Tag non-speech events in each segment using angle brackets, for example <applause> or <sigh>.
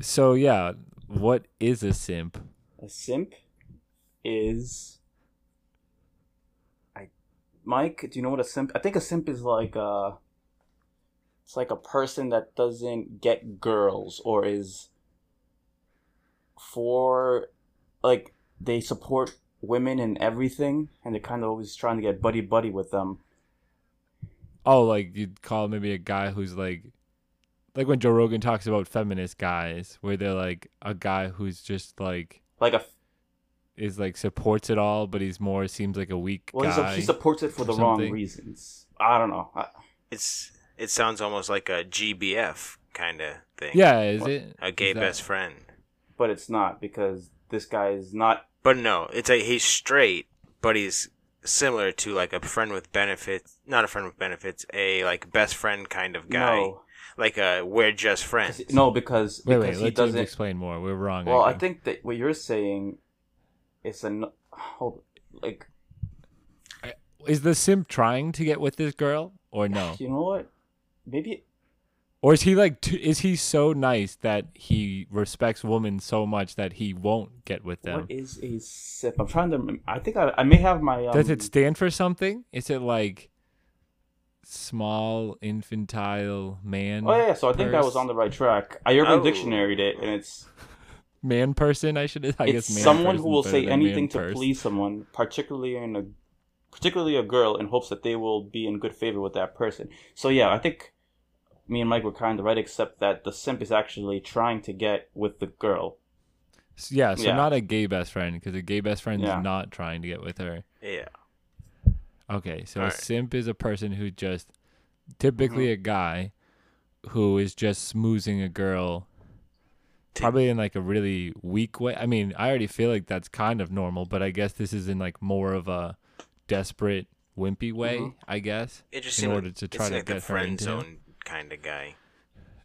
So yeah, what is a simp? A simp is. Mike, do you know what a simp? I think a simp is like a. It's like a person that doesn't get girls or is. For, like they support women and everything, and they're kind of always trying to get buddy buddy with them. Oh, like you'd call maybe a guy who's like, like when Joe Rogan talks about feminist guys, where they're like a guy who's just like Like a is like supports it all, but he's more seems like a weak well, guy. a, he supports it for or the wrong reasons. I don't know. I, It's it sounds almost like a GBF kind of thing. yeah, is What? it a gay that- best friend. but it's not because this guy is not. But no, it's a he's straight, but he's similar to like a friend with benefits. Not a friend with benefits, a like best friend kind of guy. No, Like a we're just friends. no, because Wait, because wait, he let doesn't. explain more. We're wrong. Well, I again. think that what you're saying is an hold like is the simp trying to get with this girl or no? <sighs> you know what maybe Or is he like t- is he so nice that he respects women so much that he won't get with them? what is a simp? I'm trying to. I think I, I may have my. Um, Does it stand for something? Is it like small infantile man? Oh yeah, so I think I was on the right track. I Urban Oh. Dictionaryed it, and it's man person. I should. I it's guess man someone who will say anything to purse. please someone, particularly in a particularly a girl, in hopes that they will be in good favor with that person. So yeah, I think me and Mike were kind of right, except that the simp is actually trying to get with the girl. S- Yeah, so Yeah. not a gay best friend because a gay best friend Yeah. is not trying to get with her. Yeah. Okay, so a Alright. simp is a person who just typically Mm-hmm. a guy who is just smoozing a girl probably in like a really weak way. I mean, I already feel like that's kind of normal, but I guess this is in like more of a desperate wimpy way, Mhm. I guess. It just In order to try to like the get her friend into him. zone kind of guy.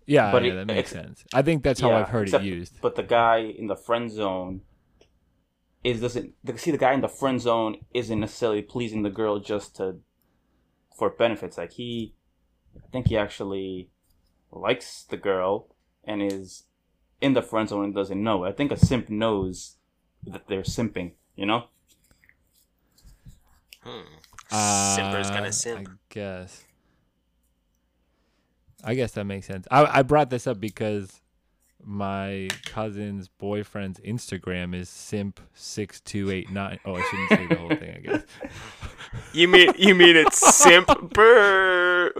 Yeah, But yeah, it- that makes sense. I think that's how Yeah, I've heard except- it used. But the guy in the friend zone is doesn't the, see the guy in the friend zone isn't necessarily pleasing the girl just to for benefits. Like he, I think he actually likes the girl and is in the friend zone and doesn't know. I think a simp knows that they're simping. You know? Hmm. Uh, Simper's gonna simp. I guess. I guess that makes sense. I I brought this up because my cousin's boyfriend's Instagram is simp six two eight nine. Oh, I shouldn't say the whole thing. I guess. <laughs> You mean you mean it's <laughs> simper?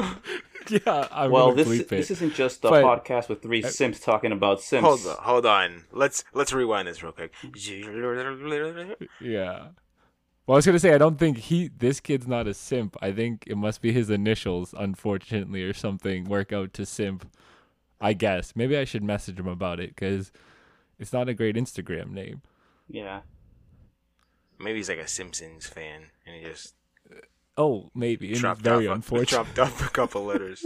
<laughs> yeah. I'm well, this bleep this it. isn't just a But- podcast with three uh, simps talking about simps. Hold on, hold on. Let's let's rewind this real quick. Yeah. Well, I was gonna say I don't think he this kid's not a simp. I think it must be his initials, unfortunately, or something. Work out to simp. I guess maybe I should message him about it because it's not a great Instagram name. Yeah. Maybe he's like a Simpsons fan and he just Oh, maybe. And dropped very off, unfortunate. dropped off a couple <laughs> letters.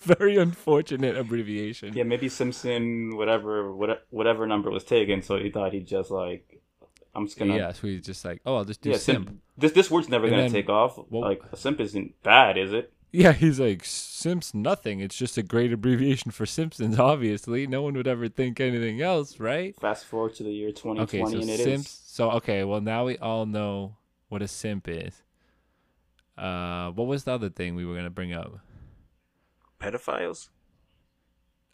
very unfortunate abbreviation. Yeah, maybe Simpson, whatever, whatever, whatever number was taken. So he thought he'd just like, I'm just gonna. Yeah, so he's just like, oh, I'll just do yeah, simp. simp. This this word's never And gonna then- take off. well- like a simp isn't bad, is it? Yeah, he's like Simp's nothing. It's just a great abbreviation for Simpsons. <laughs> Obviously, no one would ever think anything else, right? Fast forward to the year 2020, Okay, so and it is. simps. So okay, well now we all know what a simp is. Uh, what was the other thing we were gonna bring up? Pedophiles?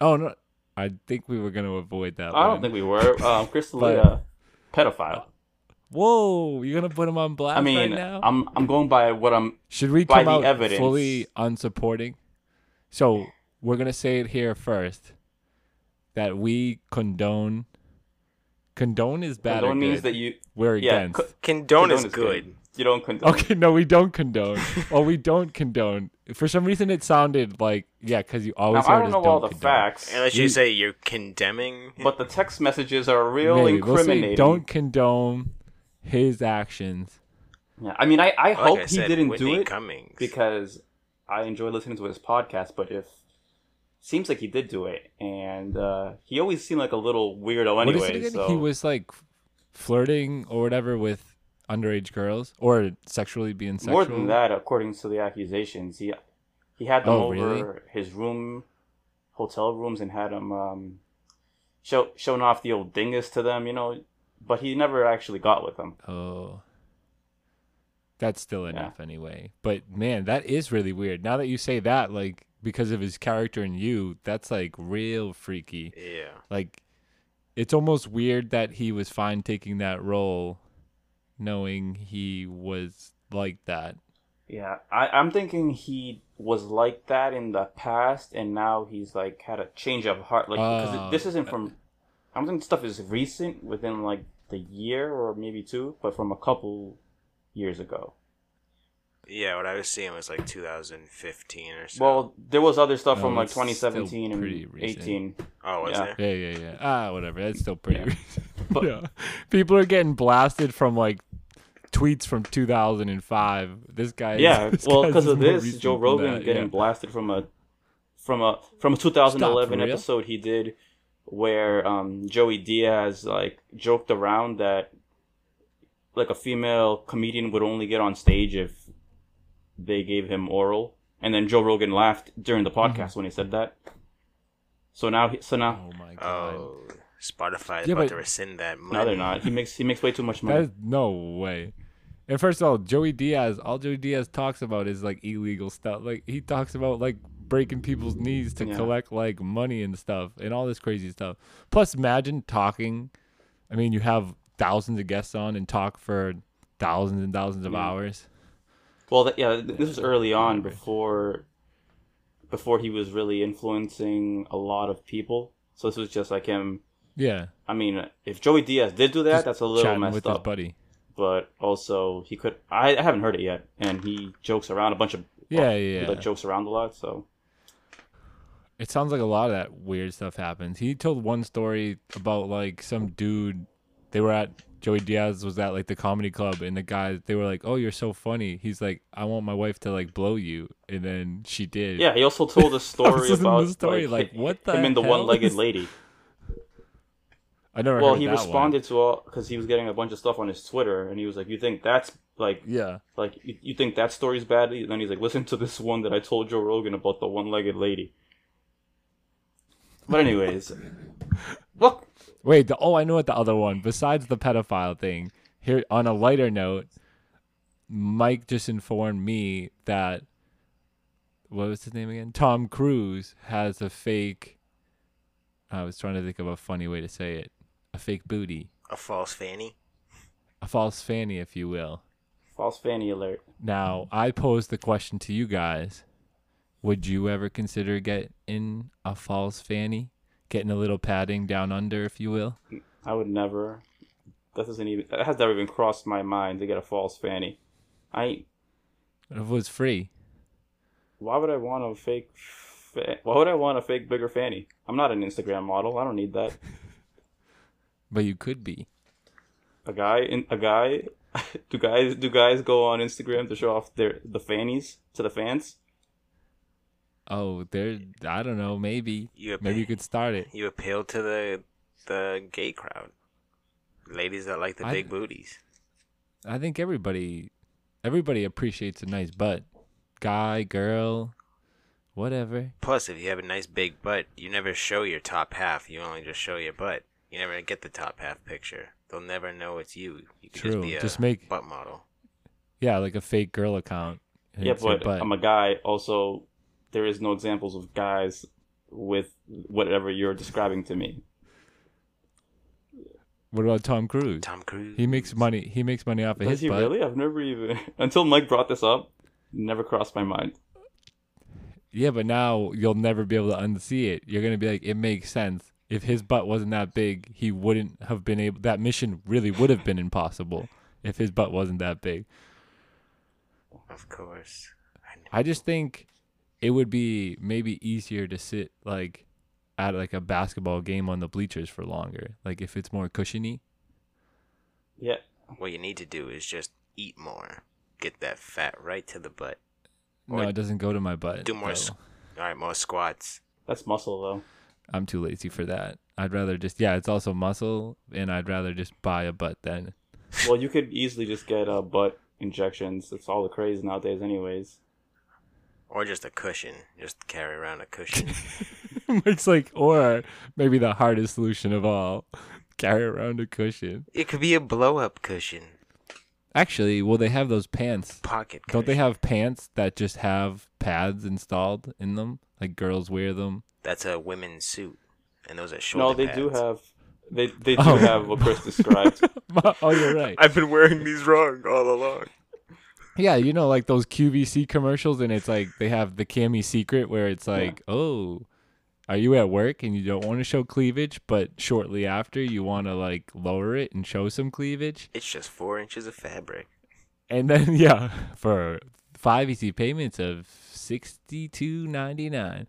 Oh no, I think we were gonna avoid that. I one. don't think we were. <laughs> Um, Crystal, But- uh, pedophile. Whoa, you're gonna put him on blast I mean, right now? I'm I'm going by what I'm. Should we by come the out evidence. fully unsupporting? So we're gonna say it here first that we condone. Condone is bad. Condone or means that you. we're Yeah, against. co- Condone, is is good. You don't condone. okay, no, we don't condone. oh, we don't condone. For some reason, it sounded like yeah, because you Now, always I heard don't us know don't all the condone. facts, Unless you We- say you're condemning. but the text messages are real Maybe. We'll say incriminating. don't condone his actions. Yeah, I mean, I, I Like hope I he didn't Whitney do it Cummings. because I enjoy listening to his podcast. But if seems like he did do it, and uh, he always seemed like a little weirdo what is it anyway. again? So He was like flirting or whatever with underage girls or sexually being sexual. more than that, according to the accusations, he he had them Oh, over really? his room, hotel rooms, and had them um, show showing off the old dingus to them. You know, but he never actually got with them. Oh. That's still enough anyway. But man, that is really weird. Now that you say that, like because of his character in you, that's like real freaky. Yeah. Like it's almost weird that he was fine taking that role knowing he was like that. Yeah, I, I'm thinking he was like that in the past, and now he's like had a change of heart. Like, because Oh. this isn't from. I'm thinking stuff is recent, within like the year or maybe two, but from a couple years ago. Yeah, what I was seeing was like 2015 or so. Well, there was other stuff No, from like it's still 2017 and pretty recent. 18. oh, was yeah. there? Yeah, yeah, yeah. Ah, whatever. That's still pretty Yeah. recent. But- <laughs> yeah. People are getting blasted from like tweets from 2005. This guy Yeah, <laughs> this well, because of this, Joe Rogan that, getting yeah. blasted from a from a from a 2011 Stop, episode he did where um, Joey Diaz like joked around that like a female comedian would only get on stage if they gave him oral, and then Joe Rogan laughed during the Mm-hmm. podcast when he said that. So now, he, so now, Oh my god. Oh, Spotify is Yeah, about to rescind that money. no, they're not. He makes he makes way too much money. is no way. And first of all, Joey Diaz, all Joey Diaz talks about is like illegal stuff. Like he talks about like breaking people's knees to Yeah. collect like money and stuff and all this crazy stuff. Plus, imagine talking. I mean, you have thousands of guests on and talk for thousands and thousands of Yeah. hours. Well, th- yeah, th- this was early on before before he was really influencing a lot of people. So this was just like him. Yeah, I mean, if Joey Diaz did do that, Just that's a little messed with his up. buddy. But also, he could. I, I haven't heard it yet, and he jokes around a bunch of. Yeah, he, yeah. like jokes around a lot. So It sounds like a lot of that weird stuff happens. He told one story about like some dude. They were at Joey Diaz was at like the comedy club, and the guys they were like, "Oh, you're so funny." He's like, "I want my wife to like blow you," and then she did. yeah, he also told a <laughs> story about the story, like, hi- what the him and the one-legged is- <laughs> lady. I never. Well, he that one. responded to all because he was getting a bunch of stuff on his Twitter, and he was like, "You think that's like Yeah, Like you, you think that story's bad? And then he's like, listen to this one that I told Joe Rogan about the one-legged lady. But anyways, <laughs> look, wait. The, oh, I know what the other one. Besides the pedophile thing, here on a lighter note, Mike just informed me that what was his name again? Tom Cruise has a fake. I was trying to think of a funny way to say it. A fake booty, A false fanny. a false fanny, if you will. false fanny alert. Now, I pose the question to you guys. Would you ever consider getting a false fanny? Getting a little padding down under, if you will? I would never. That doesn't even. That has never even crossed my mind to get a false fanny. I. If it was free. Why would I want a fake? Fa- why would I want a fake bigger fanny? I'm not an Instagram model. I don't need that. <laughs> But you could be. A guy in a guy. <laughs> do guys do guys go on Instagram to show off their the fannies to the fans? Oh, there. I don't know. Maybe. You Maybe you could start it. You appeal to the the gay crowd, ladies that like the I- big booties. I think everybody, everybody appreciates a nice butt. Guy, girl, whatever. Plus, if you have a nice big butt, you never show your top half. You only just show your butt. You never get the top half picture. They'll never know it's you. You could True. just be a Just make- butt model. Yeah, like a fake girl account. Yeah, it's but. I'm a guy. Also, there is no examples of guys with whatever you're describing to me. What about Tom Cruise? Tom Cruise. He makes money. He makes money off of Does his he butt. really? I've never even <laughs> until Mike brought this up. Never crossed my mind. Yeah, but now you'll never be able to unsee it. You're gonna be like, it makes sense. If his butt wasn't that big, he wouldn't have been able. That mission really would have been impossible if his butt wasn't that big. Of course. I I just think it would be maybe easier to sit like at like a basketball game on the bleachers for longer. Like if it's more cushiony. Yeah, What you need to do is just eat more. get that fat right to the butt. No, it doesn't go to my butt. do more though. s- All right, more squats. That's muscle though. I'm too lazy for that. I'd rather just yeah, it's also muscle, and I'd rather just buy a butt then. Well, you could easily just get uh, butt injections. It's all the craze nowadays, anyways. Or just a cushion. Just carry around a cushion. <laughs> <laughs> it's like, or maybe the hardest solution of all, <laughs> carry around a cushion. it could be a blow up cushion. Actually, well, they have those pants. Pocket cushion. Don't they have pants that just have pads installed in them? Like girls wear them. That's a women's suit. And those are shoulder No, they do have. They they do Oh. have what Chris described. oh, you're right. I've been wearing these wrong all along. Yeah, you know, like those QVC commercials, and it's like they have the cami secret where it's like, oh, are you at work and you don't want to show cleavage, but shortly after you want to like lower it and show some cleavage, It's just four inches of fabric. and then <laughs> yeah, for five easy payments of sixty two ninety nine.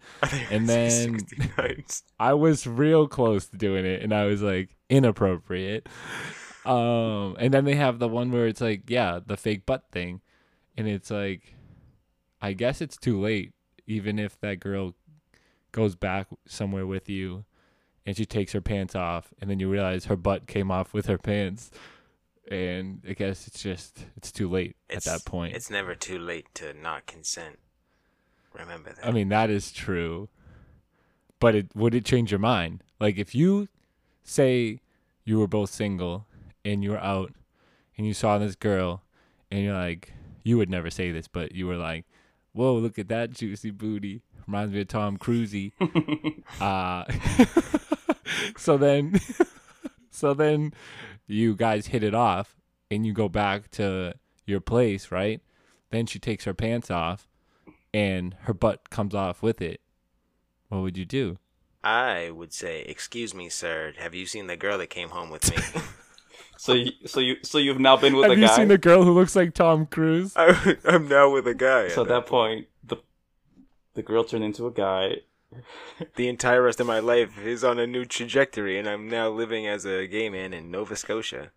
And then- 69. <laughs> I was real close to doing it, and I was like inappropriate. Um, and then they have the one where it's like, yeah, the fake butt thing, and it's like, I guess it's too late, even if that girl goes back somewhere with you, and she takes her pants off, and then you realize her butt came off with her pants, and I guess it's just it's too late It's, at that point. It's never too late to not consent. Remember that. I mean, that is true. But it would it change your mind? Like if you say you were both single and you were out and you saw this girl and you're like you would never say this, but you were like, Whoa, look at that juicy booty. Reminds me of Tom Cruise. <laughs> uh <laughs> so then <laughs> so then you guys hit it off and you go back to your place, right? Then she takes her pants off and her butt comes off with it, what would you do? I would say, "Excuse me, sir. Have you seen the girl that came home with me?" So you, so you so you've now been with Have a guy. Have you seen the girl who looks like Tom Cruise? <laughs> I, I'm now with a guy. so at that point, the the girl turned into a guy. <laughs> the entire rest of my life is on a new trajectory, and I'm now living as a gay man in Nova Scotia.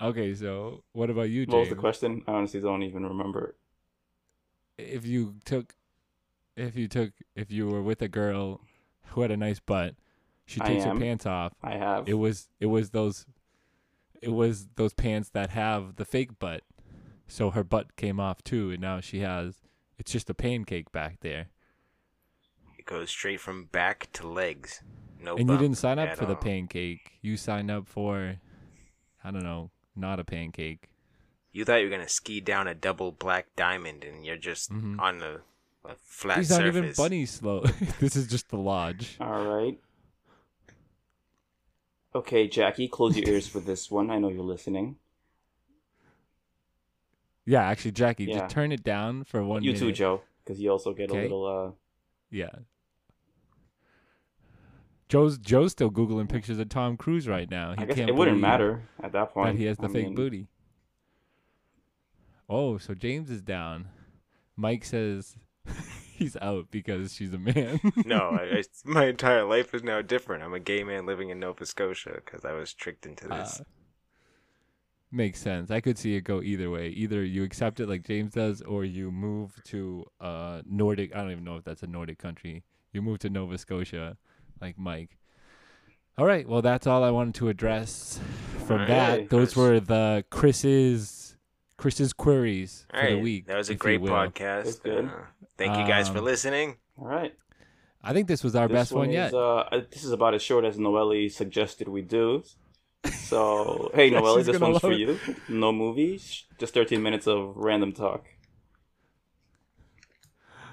Okay, so what about you, James? What was the question? I honestly don't even remember. If you took, if you took, if you were with a girl who had a nice butt, she takes her pants off. I have. It was, it was those, it was those pants that have the fake butt. So her butt came off too, and now she has. It's just a pancake back there. It goes straight from back to legs. No. and you didn't sign up at for the pancake. You signed up for, I don't know, not a pancake. You thought you were gonna ski down a double black diamond, and you're just Mhm. on a, a flat These surface. aren't even bunny slow. <laughs> this is just the lodge. All right. Okay, Jackie, close your ears for this one. I know you're listening. Yeah, actually, Jackie, Yeah. just turn it down for one you minute. too, Joe, because you also get Okay. a little. uh Yeah. Joe's Joe's still googling pictures of Tom Cruise right now. He I guess can't it wouldn't believe matter at that point. that he has the I fake mean, booty. Oh, so James is down. Mike says <laughs> he's out because she's a man. <laughs> no, I, I, my entire life is now different. I'm a gay man living in Nova Scotia because I was tricked into this. Uh, makes sense. I could see it go either way. Either you accept it like James does, or you move to uh Nordic. I don't even know if that's a Nordic country. You move to Nova Scotia, like Mike. All right. Well, that's all I wanted to address from All that. Those were the Chris's Chris's queries All for the week. that was a great podcast. Uh, thank you guys for Um, listening. All right. I think this was our this best one, is, yet. Uh, uh, this is about as short as Noelle suggested we do. So, <laughs> hey, <laughs> Yeah, Noelle, this one's for love you. No movies, just 13 minutes of random talk.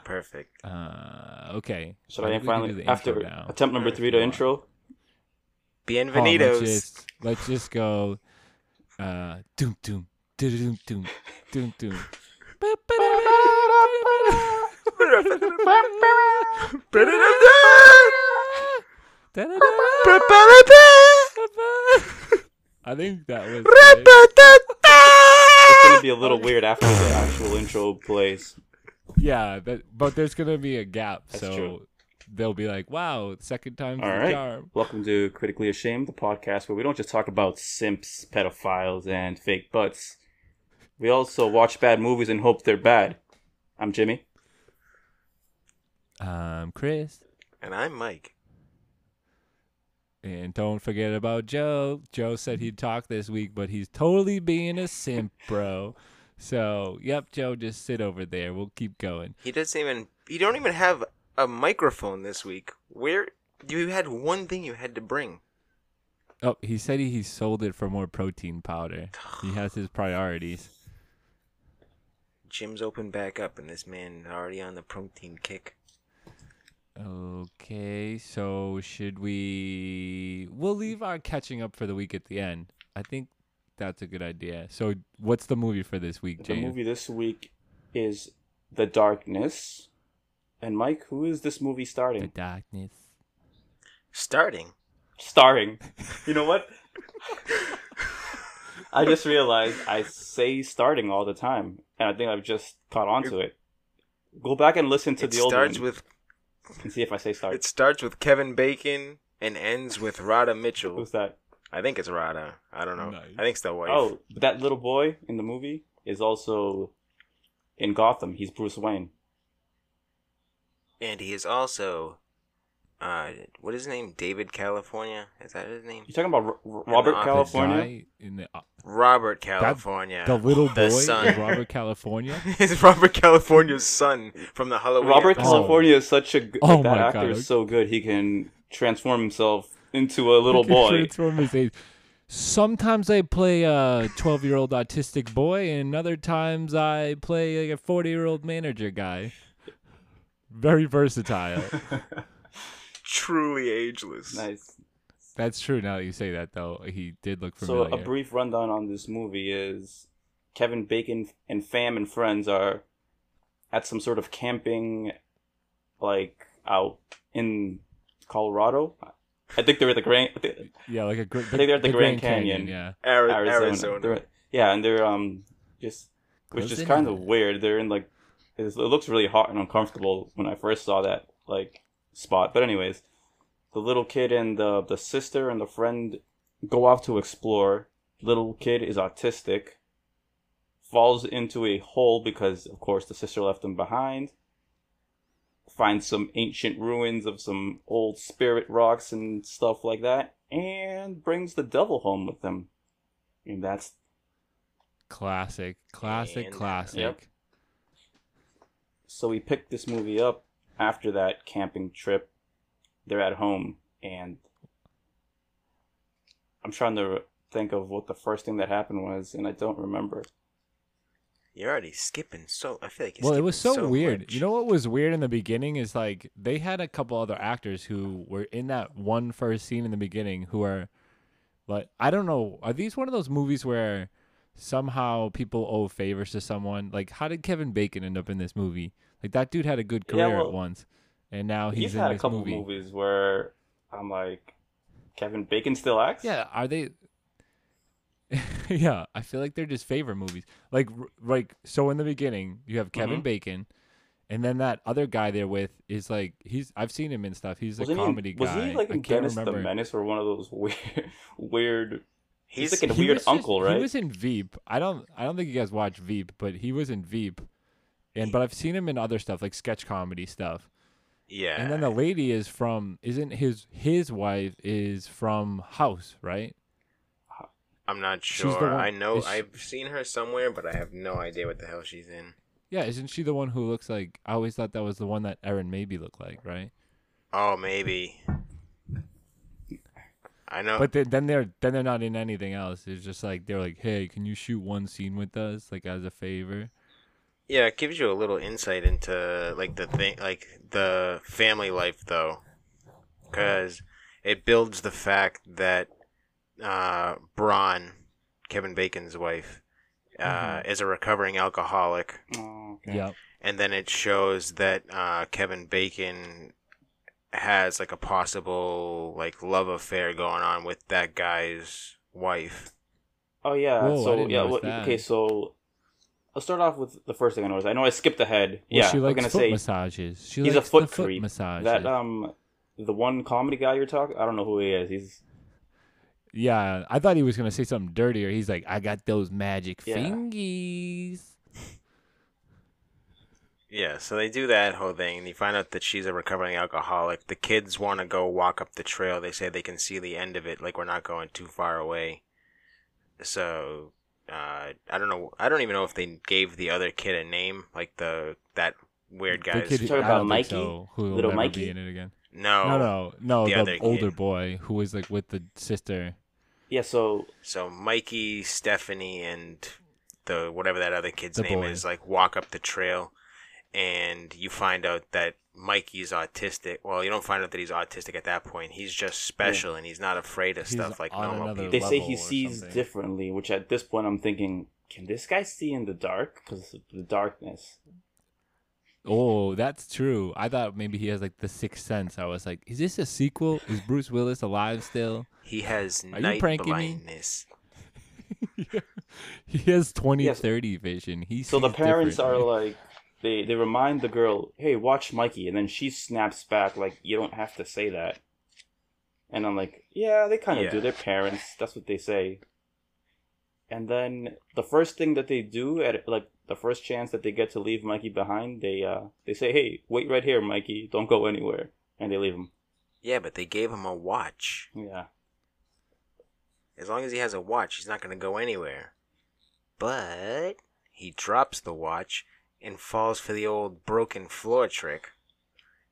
Perfect. Uh, okay. Should I I, think we can do finally, the after now. attempt number three, the go on. intro? Oh, Bienvenidos. let's just let's just go. Uh, doom doom I think that was. it. It's gonna be a little weird after the actual intro plays. Yeah, that, but there's gonna be a gap, That's so true. they'll be like, "Wow, second time's All right. charm." Welcome to Critically Ashamed, the podcast where we don't just talk about simps, pedophiles, and fake butts. We also watch bad movies and hope they're bad. I'm Jimmy. I'm Chris. And I'm Mike. And don't forget about Joe. Joe said he'd talk this week, but he's totally being a simp, <laughs> bro. So, yep, Joe, just sit over there. We'll keep going. He doesn't even. You don't even have a microphone this week. Where you had one thing you had to bring. Oh, he said he, he sold it for more protein powder. He has his priorities. Gym's open back up, and this man already on the protein kick. Okay, so should we? We'll leave our catching up for the week at the end. I think that's a good idea. So, what's the movie for this week, James? The movie this week is The Darkness. And Mike, who is this movie starting? The? Darkness. Starting. Starring. You know what? <laughs> I just realized I say starting all the time, and I think I've just caught on to it. Go back and listen to it the old It starts one with and see if I say start. it starts with Kevin Bacon and ends with Radha Mitchell. Who's that? I think it's Radha. I don't know. Nice. I think it's the wife. Oh, but that little boy in the movie is also in Gotham. He's Bruce Wayne. and he is also. Uh, what is his name? David California. Is that his name? You talking about R- R- Robert Office. California? In the, uh, Robert California. the little boy The son. Robert California. <laughs> Is Robert California's son from the Halloween. Robert episode. California is such a good. Oh that actor God. is so good. He can transform himself into a little He can boy. transform his age. Sometimes I play a 12 year old autistic boy, and other times I play like a 40 year old manager guy. Very versatile. <laughs> Truly ageless. nice. That's true. Now that you say that, though, he did look familiar. So a brief rundown on this movie is Kevin Bacon and fam and friends are at some sort of camping, like out in Colorado. I think they're at the Grand. Yeah, like a gr- think they're at the Grand Canyon. Yeah, Ari- Arizona. Arizona. They're- yeah, and they're um just which is kind of weird. They're in like it looks really hot and uncomfortable when I first saw that like spot. But anyways, the little kid and the the sister and the friend go off to explore. Little kid is autistic. Falls into a hole because of course the sister left him behind. Finds some ancient ruins of some old spirit rocks and stuff like that, and brings the devil home with them. And that's classic, classic, And- classic. Yep. so we picked this movie up after that camping trip. They're at home, and I'm trying to think of what the first thing that happened was, and I don't remember. You're already skipping so. I feel like Well, it was so, skipping weird. much. You know what was weird in the beginning is like they had a couple other actors who were in that one first scene in the beginning who are like I don't know, are these one of those movies where somehow people owe favors to someone? Like how did Kevin Bacon end up in this movie? Like that dude had a good Yeah, career well, at once. And now he's, He's in had a this couple movie. movies where I'm like, Kevin Bacon still acts. Yeah, are they? <laughs> yeah, I feel like they're just favorite movies. Like, r- like so in the beginning, you have Kevin Mhm. Bacon, and then that other guy they're with is like he's. I've seen him in stuff. He's Wasn't a he comedy was guy. he like in Dennis remember. the Menace or one of those <laughs> weird, weird? He's, He's like a weird just- uncle, right? He was in Veep. I don't. I don't think you guys watch Veep, but he was in Veep, and but I've seen him in other stuff like sketch comedy stuff. yeah. And then the lady is from. Isn't his his wife is from House, right? I'm not sure. I know she- I've seen her somewhere, but I have no idea what the hell she's in. Yeah, isn't she the one who looks like? I always thought that was the one that Erin maybe looked like, right? Oh, maybe. I know. But then, then they're then they're not in anything else. It's just like they're like, hey, can you shoot one scene with us, like as a favor? Yeah, it gives you a little insight into like the thing, like the family life, though, because it builds the fact that uh, Braun, Kevin Bacon's wife, uh, is a recovering alcoholic, Oh, okay. Yep. and then it shows that uh, Kevin Bacon has like a possible like love affair going on with that guy's wife. Oh yeah. Whoa, I so didn't yeah. notice What, that. okay, so I'll start off with the first thing I noticed. I know I skipped ahead. Well, yeah, she I'm gonna foot say massages. She he's a foot the foot creep. massages. that um the one comedy guy you're talking. I don't know who he is. He's Yeah, I thought he was gonna say something dirtier. He's like, I got those magic Yeah. fingies. Yeah, so they do that whole thing, and you find out that she's a recovering alcoholic. The kids want to go walk up the trail. They say they can see the end of it, like we're not going too far away. So, uh, I don't know. I don't even know if they gave the other kid a name, like the that weird guy. guy's. kid, talking about Mikey? so, who will Little never Mikey? be in it again. no, No, no, no. the The, other older kid. boy who was like with the sister. Yeah, so So Mikey, Stephanie, and the whatever that other kid's name boy. is, like walk up the trail, and you find out that Mikey's autistic. Well, you don't find out that he's autistic at that point. He's just special, and he's not afraid of He's stuff like normal people. they say he sees something. differently, which at this point I'm thinking, can this guy see in the dark? Because of the darkness. Oh, that's true. I thought maybe he has like the sixth sense. I was like, is this a sequel? Is Bruce Willis alive still? He has Are you night pranking me? blindness. <laughs> he has 20 Yes. 30 vision. He So the sees parents are like, they they remind the girl, "Hey, watch Mikey," and then she snaps back like, "You don't have to say that." And I'm like, "Yeah, they kind of do. Yeah. They're parents. That's what they say." And then the first thing that they do at like the first chance that they get to leave Mikey behind, they uh they say, "Hey, wait right here, Mikey. Don't go anywhere," and they leave him. Yeah, but they gave him a watch. Yeah. As long as he has a watch, he's not going to go anywhere. But he drops the watch and falls for the old broken floor trick.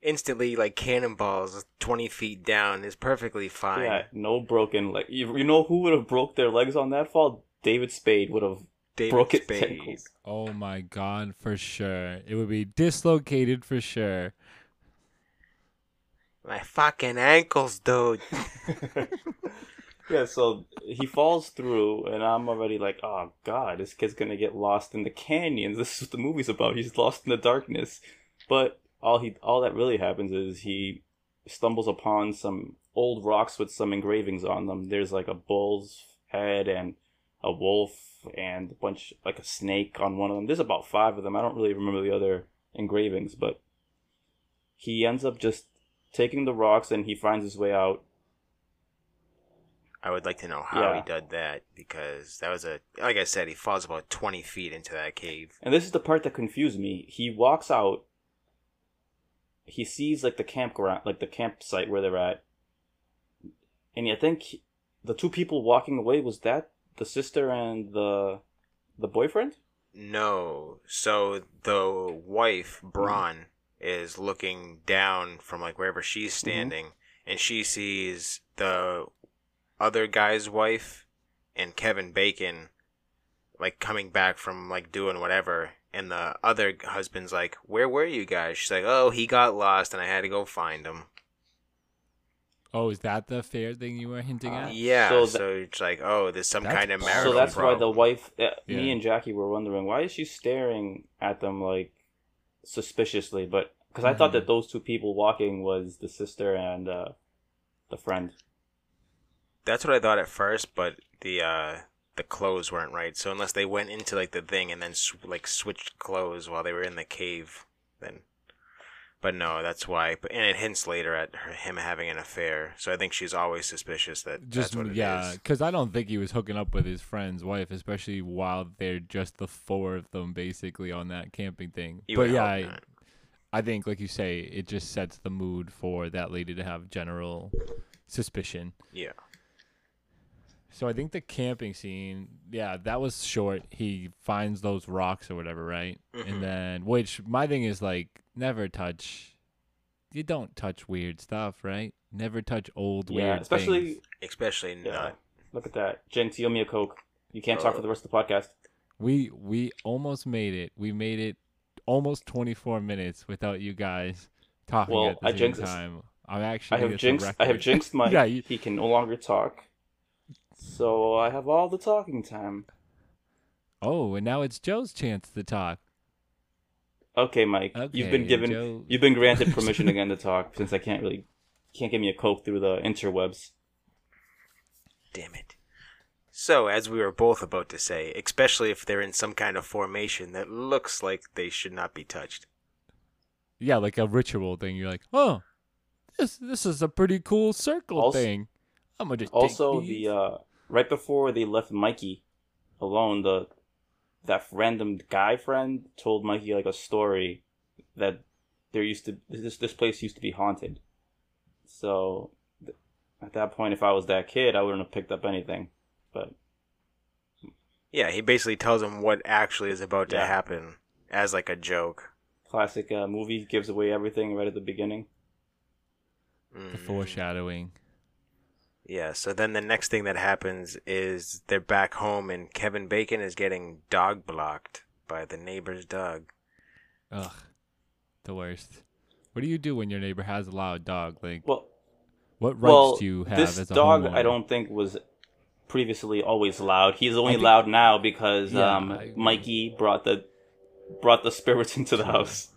Instantly, like cannonballs, 20 feet down, is perfectly fine. Yeah, no broken like you, you know who would have broke their legs on that fall? David Spade would have David broken Spade. ankles. Oh my god, for sure. It would be dislocated for sure. My fucking ankles, dude. <laughs> yeah, so he falls through, and I'm already like, oh god, this kid's gonna get lost in the canyons. <laughs> This is what the movie's about. He's lost in the darkness. But all he, all that really happens is he stumbles upon some old rocks with some engravings on them. There's like a bull's head and a wolf and a bunch, like a snake on one of them. There's about five of them. I don't really remember the other engravings, but he ends up just taking the rocks and he finds his way out I would like to know how Yeah. he did that because that was a like I said, he falls about twenty feet into that cave. And this is the part that confused me. He walks out. He sees like the campground, like the campsite where they're at, and I think the two people walking away was that the sister and the the boyfriend. No, so the wife mm-hmm. Braun is looking down from like wherever she's mm-hmm. standing, and she sees the other guy's wife and Kevin Bacon like coming back from like doing whatever. And the other husband's like where were you guys? She's like oh he got lost and i had to go find him. Oh, is that the fair thing you were hinting Uh, at? yeah So so, it's like oh there's some kind of So marital so that's why the wife, uh, me and Jackie were wondering why is she staring at them like suspiciously, but because I thought Mhm. that those two people walking was the sister and uh, the friend. That's what I thought at first, but the uh the clothes weren't right. So unless they went into like the thing and then sw- like switched clothes while they were in the cave, then. But no, that's why. But and it hints later at her, him having an affair. So I think she's always suspicious that Just that's what it is. yeah, because I don't think he was hooking up with his friend's wife, especially while they're just the four of them basically on that camping thing. You but yeah, I. I think like you say, it just sets the mood for that lady to have general suspicion. Yeah. So I think the camping scene, yeah, that was short. He finds those rocks or whatever, right? Mhm. And then, which my thing is like, never touch. You don't touch weird stuff, right? Never touch old Yeah, weird especially things. Especially yeah. not. Look at that, Gentile me a coke. You can't talk Uh, for the rest of the podcast. We we almost made it. We made it almost 24 minutes without you guys talking Well, at the I same jinxed time. I'm actually I have jinxed. I have jinxed <laughs> Mike. Yeah, you- He can no longer talk. So I have all the talking time. Oh, and now it's Joe's chance to talk. Okay, Mike. you've been given. Joe. You've been granted permission again to <laughs> talk since I can't really can't give me a coke through the interwebs. Damn it. So, as we were both about to say, especially if they're in some kind of formation that looks like they should not be touched. Yeah, like a ritual thing. You're like, oh, this this is a pretty cool circle Also- thing. I'm gonna just Also, the uh, right before they left Mikey alone, the that random guy friend told Mikey like a story that there used to this this place used to be haunted. So th- at that point, if I was that kid, I wouldn't have picked up anything. But Yeah, he basically tells him what actually is about to happen as like a joke. classic uh, movie gives away everything right at the beginning. the Mm. foreshadowing. Yeah, so then the next thing that happens is they're back home and Kevin Bacon is getting dog blocked by the neighbor's dog. Ugh, the worst. What do you do when your neighbor has a loud dog? Like, Well, what rights well, do you have this as a dog homeowner? I don't think was previously always loud. He's only think- loud now because Yeah, um, I- Mikey brought the brought the spirits into the house.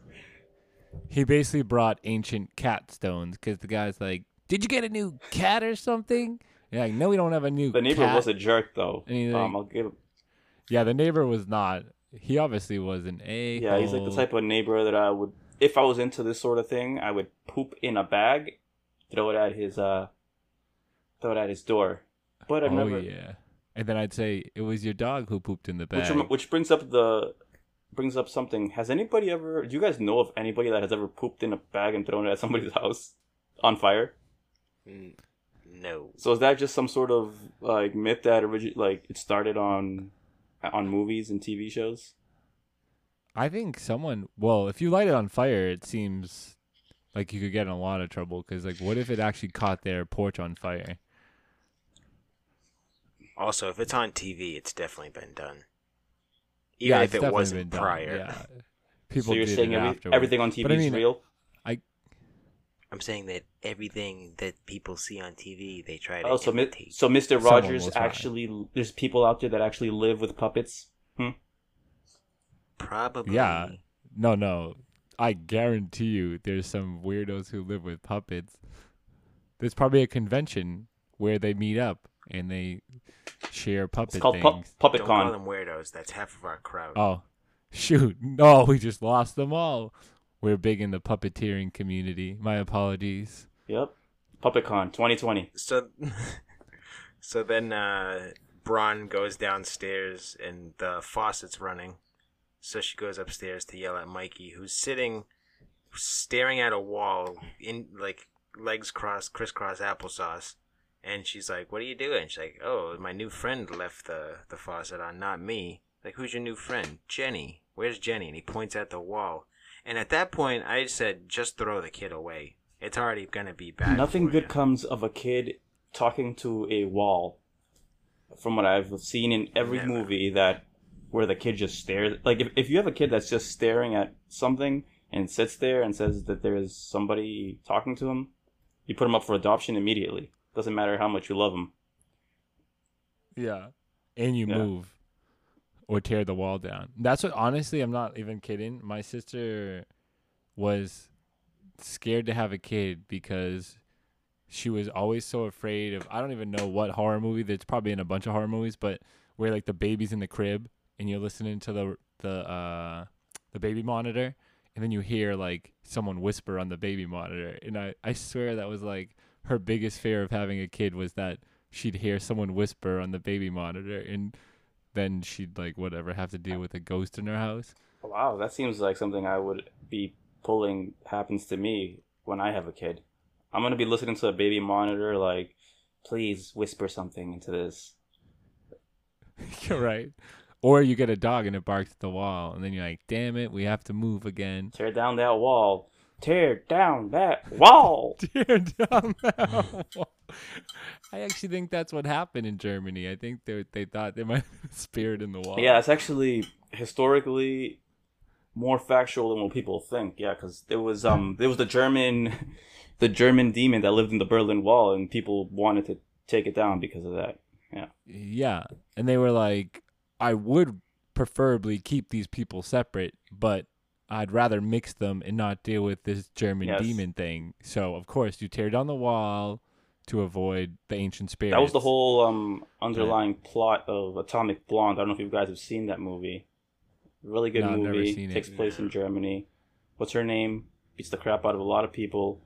He basically brought ancient cat stones because the guy's like, "Did you get a new cat or something?" You're like, "No, we don't have a new." The neighbor cat. was a jerk though. And he's um, I'll give. Yeah, the neighbor was not. He obviously was an a. Yeah, he's like the type of neighbor that I would, if I was into this sort of thing, I would poop in a bag, throw it at his uh, throw it at his door. But I've Oh never. yeah, and then I'd say it was your dog who pooped in the bag. rem- which brings up the brings up something. Has anybody ever? Do you guys know of anybody that has ever pooped in a bag and thrown it at somebody's <laughs> house on fire? N- No. So is that just some sort of like myth that origi- like it started on on movies and TV shows? I think someone. Well, if you light it on fire, it seems like you could get in a lot of trouble. Because like, what if it actually caught their porch on fire? Also, if it's on TV, it's definitely been done. Even yeah, if it wasn't prior. Yeah. People so you're saying it every, everything on TV But I is mean, real? I'm saying that everything that people see on TV, they try to Oh, so, mi- imitate. so Mr. Rogers will try. actually there's people out there that actually live with puppets. Hmm? Probably. Yeah. No, no. I guarantee you, there's some weirdos who live with puppets. There's probably a convention where they meet up and they share puppet It's called things. pu- Puppet Don't call them weirdos. That's half of our crowd. Oh, <laughs> shoot! No, we just lost them all. We're big in the puppeteering community. My apologies. Yep. Puppet Con 2020. So, <laughs> so then uh, Braun goes downstairs and the faucet's running. So she goes upstairs to yell at Mikey, who's sitting, staring at a wall in like legs crossed, crisscross applesauce. And she's like, "What are you doing?" She's like, "Oh, my new friend left the the faucet on, not me." Like, who's your new friend? Jenny. Where's Jenny? And he points at the wall. And at that point, I said, "Just throw the kid away. It's already gonna be bad." Nothing for good you." comes of a kid talking to a wall. From what I've seen in every Never. movie that where the kid just stares like if, if you have a kid that's just staring at something and sits there and says that there is somebody talking to him, you put him up for adoption immediately. Doesn't matter how much you love him. Yeah. And you Yeah. move or tear the wall down. That's what honestly I'm not even kidding. My sister was scared to have a kid because she was always so afraid of I don't even know what horror movie that's probably in a bunch of horror movies, but where like the baby's in the crib and you're listening to the the uh the baby monitor and then you hear like someone whisper on the baby monitor and I, I swear that was like her biggest fear of having a kid was that she'd hear someone whisper on the baby monitor and then she'd like whatever have to deal with a ghost in her house. Wow, that seems like something I would be pulling happens to me when I have a kid. I'm gonna be listening to a baby monitor like, please whisper something into this. <laughs> You're right. Or you get a dog and it barks at the wall and then you're like, damn it, we have to move again. Tear down that wall. Tear down that wall. <laughs> Tear down that <laughs> wall. I actually think that's what happened in Germany. I think they they thought there might <laughs> be a spirit in the wall. yeah, it's actually historically more factual than what people think. Yeah, because there was um there was the German, <laughs> the German demon that lived in the Berlin Wall, and people wanted to take it down because of that. Yeah. And they were like, I would preferably keep these people separate, but I'd rather mix them and not deal with this German Yes. demon thing. So, of course, you tear down the wall to avoid the ancient spirits. That was the whole um underlying plot of Atomic Blonde. I don't know if you guys have seen that movie. Really good No, I've never movie. seen it. Takes place in Germany. What's her name? Beats the crap out of a lot of people.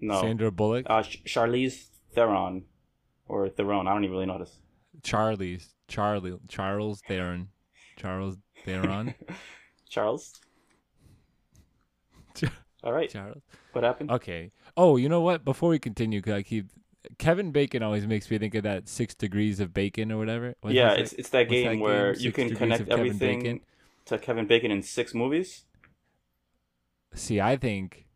No, Sandra Bullock. uh, Ch- Charlize Theron. or Theron. I don't even really know this. Charlie's Charlie Charles Theron. Charles Theron. <laughs> Charles. <laughs> All right. Charles. What happened? Okay. Oh, you know what? Before we continue, 'cause I keep Kevin Bacon always makes me think of that Six Degrees of Bacon or whatever. What's yeah, that? it's it's that what's game that where game? you can connect of Kevin everything to Kevin Bacon in six movies. See, I think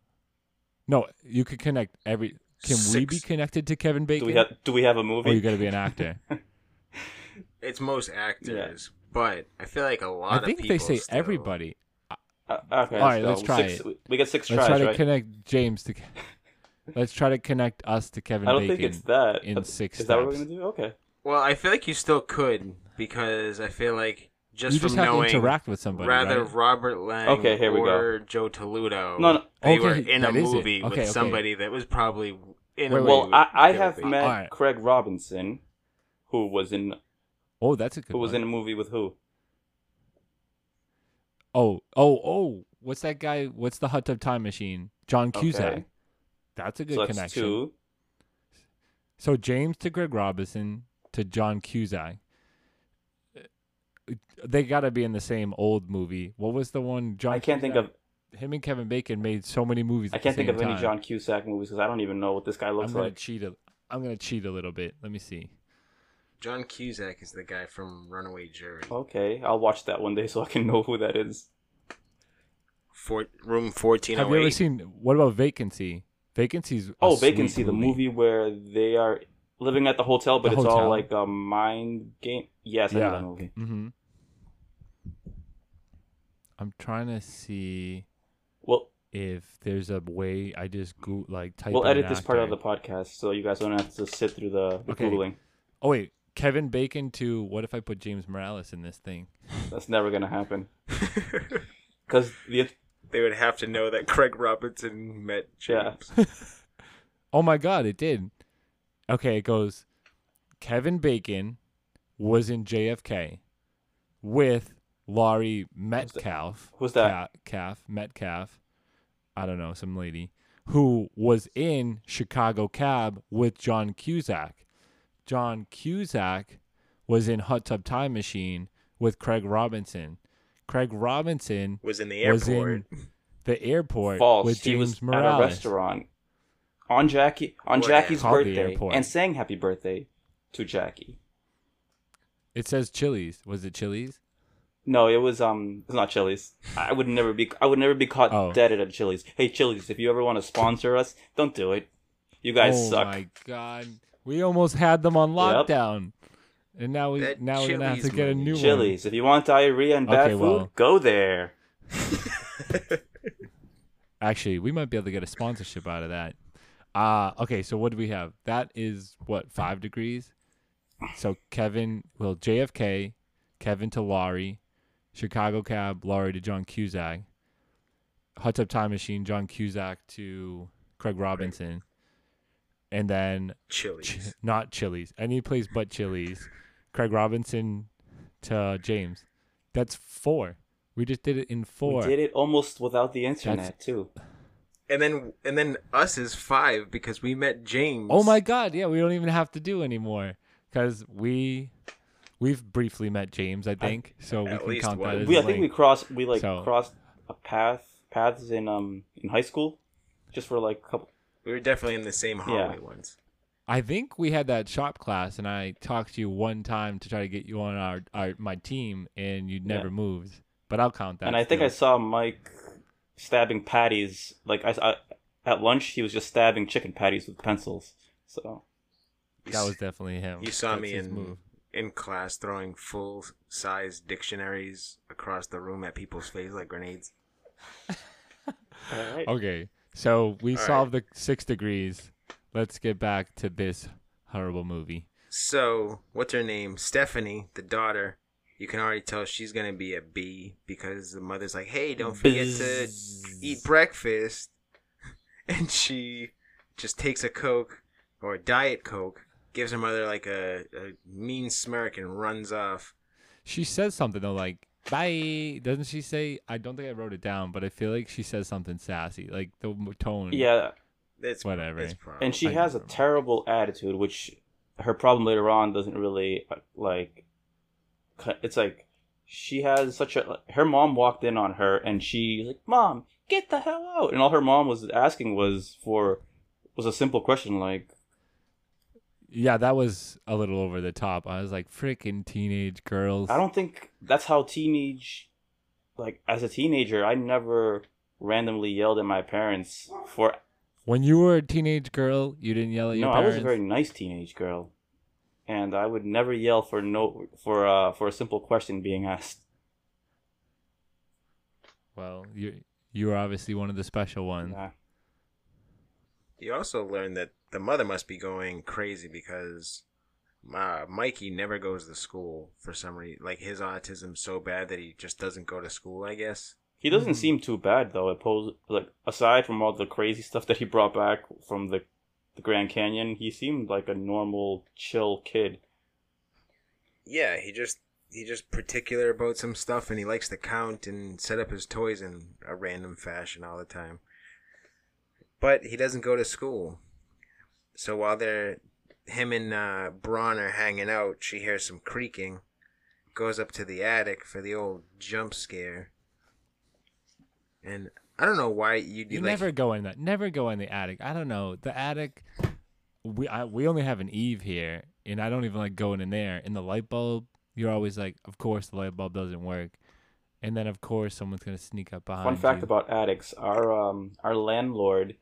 no, you could connect every. Can we be connected to Kevin Bacon? Do we have Do we have a Oh, movie? you got to be an actor. <laughs> It's most actors, but I feel like a lot of people. I of think people they say still- everybody. Uh, okay. All right, go. let's try Six- it. We get six Let's tries, try to right? connect James to. Let's try to connect us to Kevin I don't Bacon. think it's that. in six Is that what we're gonna do? Okay. Well, I feel like you still could because I feel like just you from just have knowing to interact with somebody. rather right? Robert Lang Okay, here we go. or Joe Toludo, No, no. they Okay, were in a that is it. movie Okay, with okay. somebody that was probably in Wait, a wait, Well, movie. I, I have Kevin met Bacon. Alright. Craig Robinson, who was in Oh, that's a good who was in a movie with who? Oh, oh, oh! What's that guy? What's the Hot Tub Time Machine? John Cusack. Okay. That's a good so that's connection. two. So James to Craig Robinson to John Cusack. They got to be in the same old movie. What was the one? John. I can't think of him and Kevin Bacon made so many movies. I can't the think of same any. John Cusack movies because I don't even know what this guy I'm looks gonna like. cheat. A, I'm gonna cheat a little bit. Let me see. John Cusack is the guy from Runaway Jury. Okay, I'll watch that one day so I can know who that is. Four, room fourteen oh Have oh you ever seen? What about Vacancy? Vacancy's. a Oh, Vacancy, the movie where they are living at the hotel, but The it's all like a mind game. Yes, I know Yeah. that movie. Mm-hmm. I'm trying to see Well, if there's a way I just go like type. we'll in edit an this part of actor. the podcast so you guys don't have to sit through the, the Okay. googling. Oh wait, Kevin Bacon to what if I put James Morales in this thing? That's never gonna happen <laughs> because the they would have to know that Craig Robinson met Yeah. <laughs> Oh my god, it did. Okay, it goes Kevin Bacon was in JFK with Laurie Metcalf. who's that? Ca- Calf, Metcalf. I don't know, some lady who was in Chicago Cab with John Cusack. John Cusack was in Hot Tub Time Machine with Craig Robinson. Craig Robinson Was in the was airport. in the airport false. with he was Morales. at a restaurant on Jackie on What Jackie's Called birthday and sang happy birthday to Jackie. It says Chili's. Was it Chili's? No, it was um, it's not Chili's. I would never be. I would never be caught Oh. dead at a Chili's. Hey Chili's, if you ever want to sponsor us, don't do it. You guys oh suck. Oh my god, we almost had them on Yep. Lockdown, and now we That now we're gonna have to get a money. new one. Chili's, if you want diarrhea and bad Okay, food, well. go there. <laughs> Actually, we might be able to get a sponsorship out of that. Uh okay, so what do we have? That is what five degrees. So Kevin, well JFK, Kevin to Laurie, Chicago Cab, Laurie to John Cusack, Hot Tub Time Machine, John Cusack to Craig Robinson, and then Ch- Chili's. not Chili's. Any place but Chili's. Craig Robinson to James. That's four. We just did it in four. We did it almost without the internet too. And then and then us is five because we met James. Oh my god, yeah, we don't even have to do anymore cuz we we've briefly met James, I think. so we at can least count that once. as We a I think we link. crossed. We like So- crossed a path paths in um in high school, just for like a couple. We were definitely in the same hallway once. I think we had that shop class and I talked to you one time to try to get you on our, our my team and you never Yeah. moved. But I'll count that. and I think I saw Mike stabbing patties. Like I, I at lunch, he was just stabbing chicken patties with pencils. So that was definitely him. You saw That's me in move. in class throwing full size dictionaries across the room at people's face like grenades. <laughs> all right. Okay, so we All right. solved the six degrees. Let's get back to this horrible movie. So, what's her name? Stephanie, the daughter. You can already tell she's gonna be a B because the mother's like, "Hey, don't forget to eat breakfast," <laughs> and she just takes a Coke or a Diet Coke, gives her mother like a, a mean smirk, and runs off. She says something though, like "bye." Doesn't she say? I don't think I wrote it down, but I feel like she says something sassy, like the tone. Yeah, It's Whatever. It's and she I has a remember. terrible attitude, which her problem later on doesn't really uh, like. It's like she has such a. Her mom walked in on her, and she's like, "Mom, get the hell out!" And all her mom was asking was for was a simple question like, Yeah, that was a little over the top. I was like, freaking teenage girls. I don't think that's how teenage, like as a teenager, I never randomly yelled at my parents for. When you were a teenage girl, you didn't yell at your parents. No, I was a very nice teenage girl, and I would never yell for no for uh for a simple question being asked. Well, you you were obviously one of the special ones. Yeah. You also learn that the mother must be going crazy because uh, Mikey never goes to school for some reason. Like his autism's so bad that he just doesn't go to school. I guess. He doesn't Mhm. seem too bad though. Opposed, like aside from all the crazy stuff that he brought back from the the Grand Canyon, he seemed like a normal, chill kid. Yeah, he just he just particular about some stuff, and he likes to count and set up his toys in a random fashion all the time. But he doesn't go to school. So while they're him and uh, Braun are hanging out, she hears some creaking, goes up to the attic for the old jump scare. And I don't know why you do You like never go in that. Never go in the attic. I don't know the attic. We I, we only have an Eve here, and I don't even like going in there. In the light bulb, you're always like, of course the light bulb doesn't work, and then of course someone's gonna sneak up behind Fun fact you. about attics: our um our landlord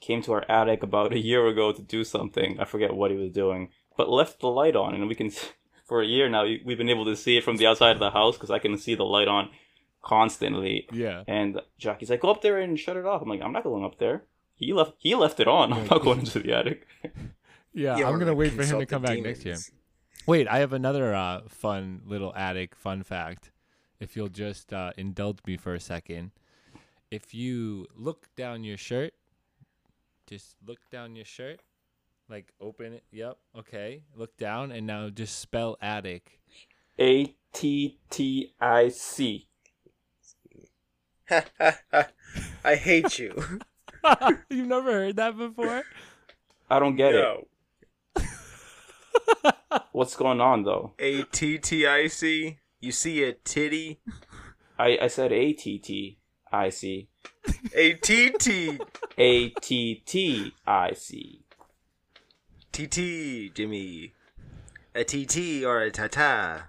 came to our attic about a year ago to do something. I forget what he was doing, but left the light on, and we can <laughs> for a year now we've been able to see it from the outside of the house because I can see the light on constantly. yeah. And Jackie's like, "Go up there and shut it off." I'm like, "I'm not going up there." He left. He left it on. I'm not going into the attic. <laughs> Yeah, I'm gonna wait for him to come back next year. Wait, I have another uh, fun little attic fun fact. If you'll just uh, indulge me for a second, if you look down your shirt, just look down your shirt, like open it. Yep. Okay. Look down and now just spell attic. A T T I C. <laughs> I hate you. <laughs> You've never heard that before? I don't get it. <laughs> What's going on though? A T T I C. You see a titty. I I said A T T I C. A T T A T T I C. T T Jimmy. A T T or a tata.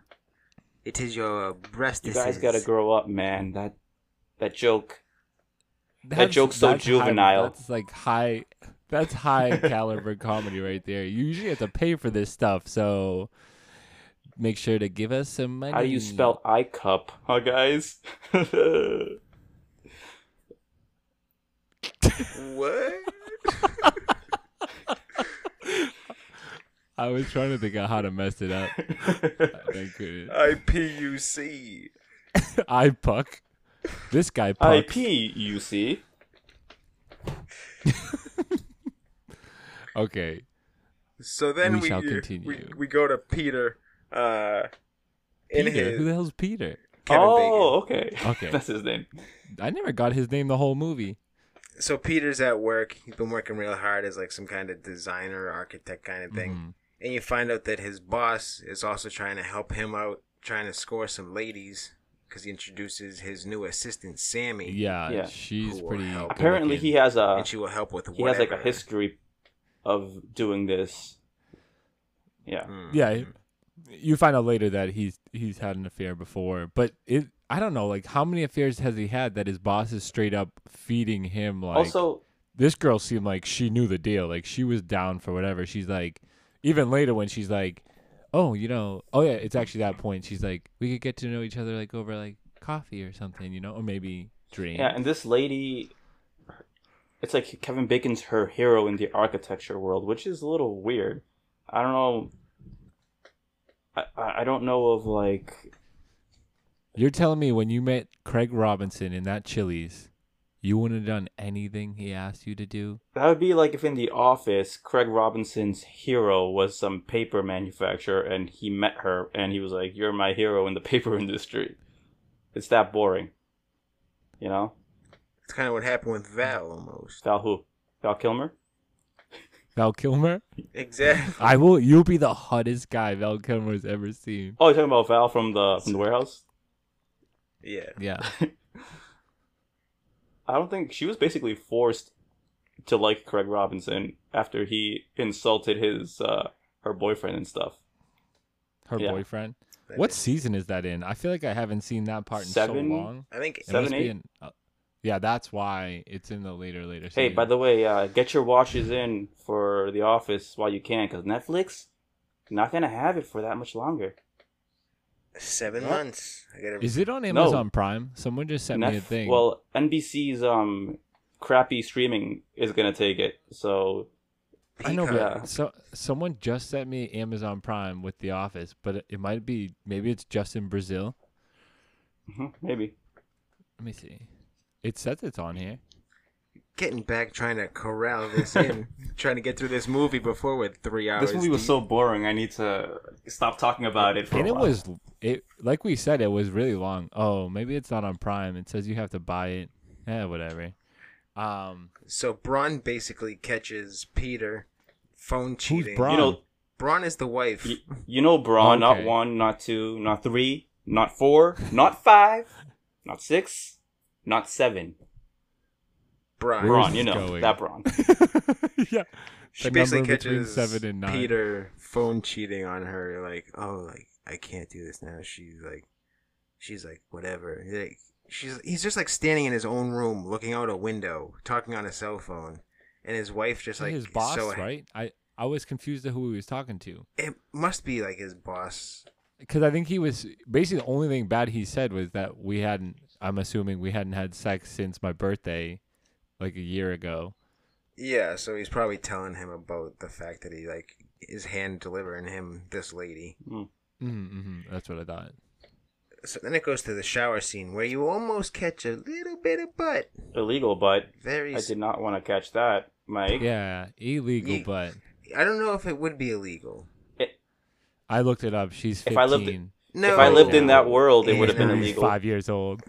It is your breast. You guys gotta grow up, man. That that joke. That's- joke's so that's high- juvenile. that's like high. That's high <laughs> caliber comedy right there. You usually have to pay for this stuff, so make sure to give us some money. How do you spell I cup, huh, guys? <laughs> What? <laughs> I was trying to think of how to mess it up. <laughs> I couldn't. I P U C. <laughs> I puck. This guy I pucks. P U C. Okay. So then We we shall continue. we go to Peter. Uh, in Peter. his Who the hell's Peter? Kevin oh, okay. Okay. That's his name. I never got his name the whole movie. Bacon. So Peter's at work. He's been working real hard as like some kind of designer, architect kind of thing. Mhm. And you find out that his boss is also trying to help him out, trying to score some ladies because he introduces his new assistant Sammy, Yeah, Yeah. she's pretty. will. Apparently, good-looking. he has a and she will help with he has like a history of doing this. Yeah. Mm. Yeah, you find out later that he's he's had an affair before, but it I don't know like how many affairs has he had that his boss is straight up feeding him like also, this girl seemed like she knew the deal like she was down for whatever she's like even later when she's like oh you know oh yeah it's actually that point she's like we could get to know each other like over like coffee or something you know or maybe drink yeah, and this lady, it's like Kevin Bacon's her hero in the architecture world, which is a little weird. I don't know. I I I don't know of like you're telling me when you met Craig Robinson in that Chili's you wouldn't have done anything he asked you to do That would be like if in the office, Craig Robinson's hero was some paper manufacturer and he met her and he was like, You're my hero in the <laughs> paper industry. It's that boring. You know? It's kind of what happened with Val almost. Val who? Val Kilmer? Val Kilmer. Exactly. I will. You'll be the hottest guy Val Kilmer's ever seen. Oh, you're talking about Val from the from the warehouse? Yeah. Yeah. <laughs> I don't think she was basically forced to like Craig Robinson after he insulted his uh her boyfriend and stuff. Her Yeah. boyfriend. That What is- season is that in? I feel like I haven't seen that part in Seven? so long. I think It Seven, eight? in- uh, yeah, that's why it's in the later later. Hey, season. by the way, uh, get your watches in for The Office while you can, because Netflix not gonna have it for that much longer. Seven What? months. I gotta. is it on No. Amazon Prime? Someone just sent me a thing. Well, NBC's um crappy streaming is gonna take it, so I know, but Yeah. so someone just sent me Amazon Prime with The Office, but it, it might be maybe it's just in Brazil. mhm, maybe. Let me see. It says it's on here. Getting back trying to corral this in, <laughs> trying to get through this movie before with three hours. This movie was deep. so boring. I need to stop talking about it for and a it while. was it like we said it was really long. Oh, maybe it's not on Prime. It says you have to buy it. Yeah, whatever. Um, So Braun basically catches Peter phone cheating. Braun? you know, Braun is the wife. y- you know, Braun. Not one, not two, not three, not four, not five, <laughs> not six, not seven. Braun. Braun, you know going? that Braun. <laughs> yeah. She The basically catches seven and nine. Peter phone cheating on her. Like, oh, like I can't do this now. She's like, she's like, whatever. Like, she's he's just like standing in his own room, looking out a window, talking on a cell phone, and his wife just like his boss, so, right? I I was confused at who he was talking to It must be like his boss. because I think he was basically the only thing bad he said was that we hadn't. I'm assuming we hadn't had sex since my birthday, like a year ago. Yeah, so he's probably telling him about the fact that he like is hand delivering him this lady. Mm-hmm, mm-hmm. That's what I thought. So then it goes to the shower scene where you almost catch a little bit of butt. Illegal, butt. Very. I s- did not want to catch that, Mike. Yeah, illegal, Ye- but I don't know if it would be illegal. I looked it up. She's 15. If I lived- No, if I lived in that world, it would have been illegal. five years old.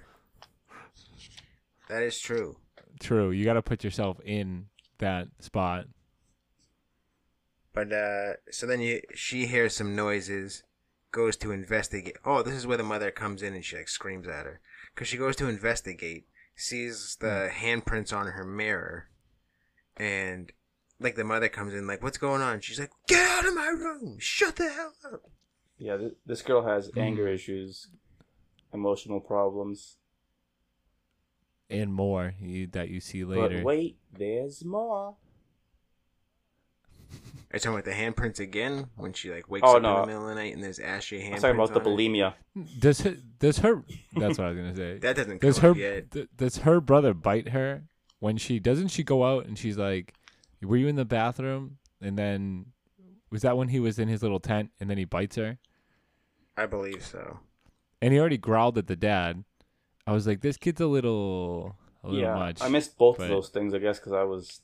That is true. True. You got to put yourself in that spot. But uh, so then you she hears some noises, goes to investigate. Oh, this is where the mother comes in and she like screams at her because she goes to investigate, sees the handprints on her mirror, and like the mother comes in like, "What's going on?" She's like, "Get out of my room! Shut the hell up!" Yeah, th- this girl has Mm. anger issues, emotional problems. And more you, that you see later. But wait, there's more. Are you talking about the handprints again when she like wakes Oh, up no. in the middle of the night and there's ashy handprints? I'm talking about the on her? bulimia. Does her, does her That's what I was going to say. That doesn't come Does her yet. th- does her brother bite her when she doesn't she go out and she's like, "Were you in the bathroom?" And then was that when he was in his little tent and then he bites her? I believe so. And he already growled at the dad. I was like, "This kid's a little a little Yeah, much." I missed both but- of those things, I guess, because I was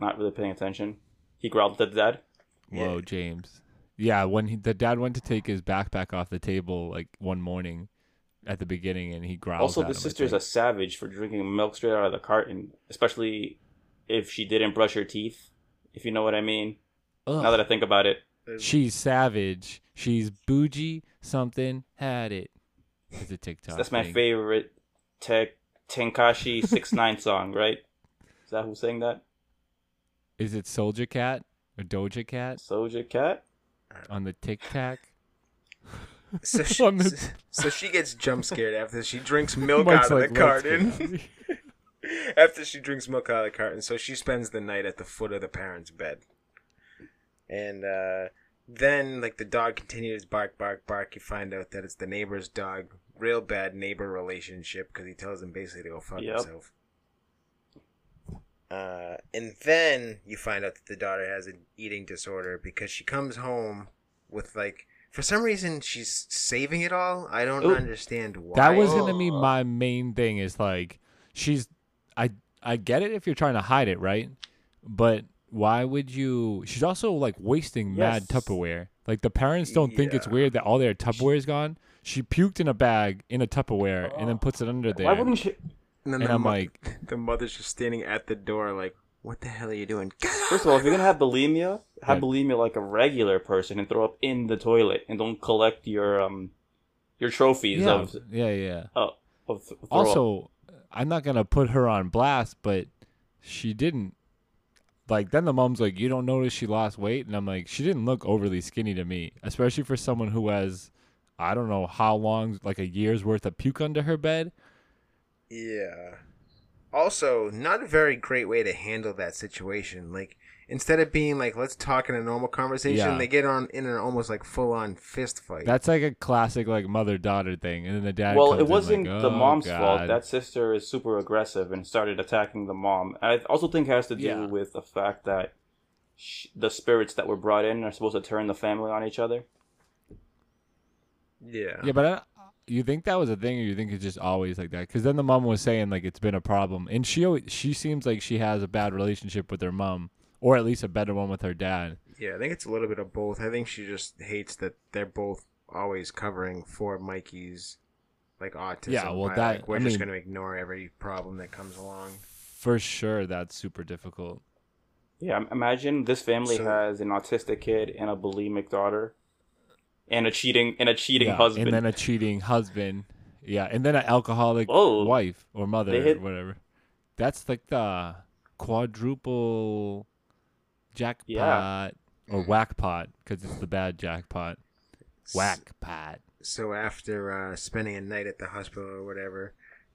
not really paying attention. He growled at the dad. Whoa, Yeah. James. Yeah, when he, the dad went to take his backpack off the table like one morning at the beginning and he growled Also, at the him, sister's a savage for drinking milk straight out of the carton, especially if she didn't brush her teeth. If you know what I mean. Ugh. Now that I think about it, She's savage. She's bougie. Something had it. It's a TikTok. that's my thing. favorite Tech Tenkashi <laughs> Six Nine song, right? Is that who's saying that? Is it Soldier Cat or Doja Cat Soja Cat. on the Tic Tac? So <laughs> she, On the- so she gets jump scared after she drinks <laughs> milk Mike's out of like, the carton. after she drinks milk out of the carton, so she spends the night at the foot of the parents' bed. And uh, then, like the dog continues bark, bark, bark. You find out that it's the neighbor's dog. Real bad neighbor relationship because he tells him basically to go fuck Yep. himself. Uh, and then you find out that the daughter has an eating disorder because she comes home with like for some reason she's saving it all. I don't Ooh. understand why. that was gonna be my main thing. Is like she's. I I get it if you're trying to hide it, right? But why would you? She's also like wasting mad Tupperware. Like the parents don't think it's weird that all their Tupperware is gone. She puked in a bag in a Tupperware and then puts it under there. Why wouldn't she? And then And the I'm mo- like, <laughs> the mother's just standing at the door, like, What the hell are you doing? First of all, if you're gonna have bulimia, have Yeah. bulimia like a regular person and throw up in the toilet, and don't collect your um your trophies Yeah, of yeah, yeah. uh, of throw up. Also, I'm not gonna put her on blast, but she didn't. Like then the mom's like, "You don't notice she lost weight," and I'm like, "She didn't look overly skinny to me, especially for someone who has, I don't know how long, like a year's worth of puke under her bed." Yeah. Also, not a very great way to handle that situation. Like, instead of being like, let's talk in a normal conversation, Yeah. they get on in an almost like full on fist fight. That's like a classic like mother daughter thing, and then the dad. well, comes it in wasn't like, the "Oh, mom's God." fault. That sister is super aggressive and started attacking the mom. I also think it has to do Yeah. with the fact that sh- the spirits that were brought in are supposed to turn the family on each other. Yeah. Yeah, but I, you think that was a thing, or you think it's just always like that? Because then the mom was saying like it's been a problem, and she always, she seems like she has a bad relationship with her mom, or at least a better one with her dad. Yeah, I think it's a little bit of both. I think she just hates that they're both always covering for Mikey's like autism. Yeah, well, by, that- like, we're I just mean- going to ignore every problem that comes along. For sure, that's super difficult. Yeah, imagine this family So- has an autistic kid and a bulimic daughter, and a cheating and a cheating Yeah, husband. and then a cheating husband. Yeah, and then an alcoholic Oh, wife or mother they or whatever. That's like the quadruple jackpot Yeah. or whackpot because it's the bad jackpot. Whackpot. So after uh, spending a night at the hospital or whatever,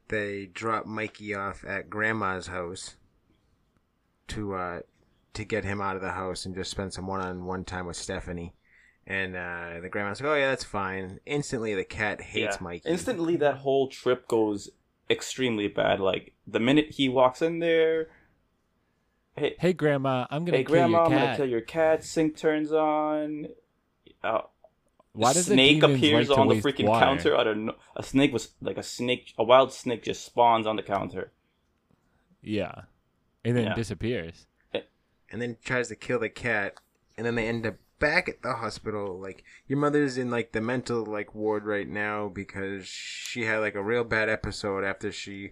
they drop Mikey off at Grandma's house to uh, to get him out of the house and just spend some one-on-one time with Stephanie. And uh, the grandma's like, "Oh yeah, that's fine." Instantly, the cat hates Yeah. Mikey. Instantly, that whole trip goes extremely bad. Like the minute he walks in there, hey, Hey, grandma, I'm gonna hey, kill grandma, your I'm cat. gonna kill your cat. Sink turns on. Uh, Why a does snake appears like on the freaking water? counter? I don't know. A snake was like a snake. A wild snake just spawns on the counter. Yeah, and then Yeah. disappears. and then tries to kill the cat, and then they end up back at the hospital. Like your mother's in like the mental like ward right now because she had like a real bad episode after she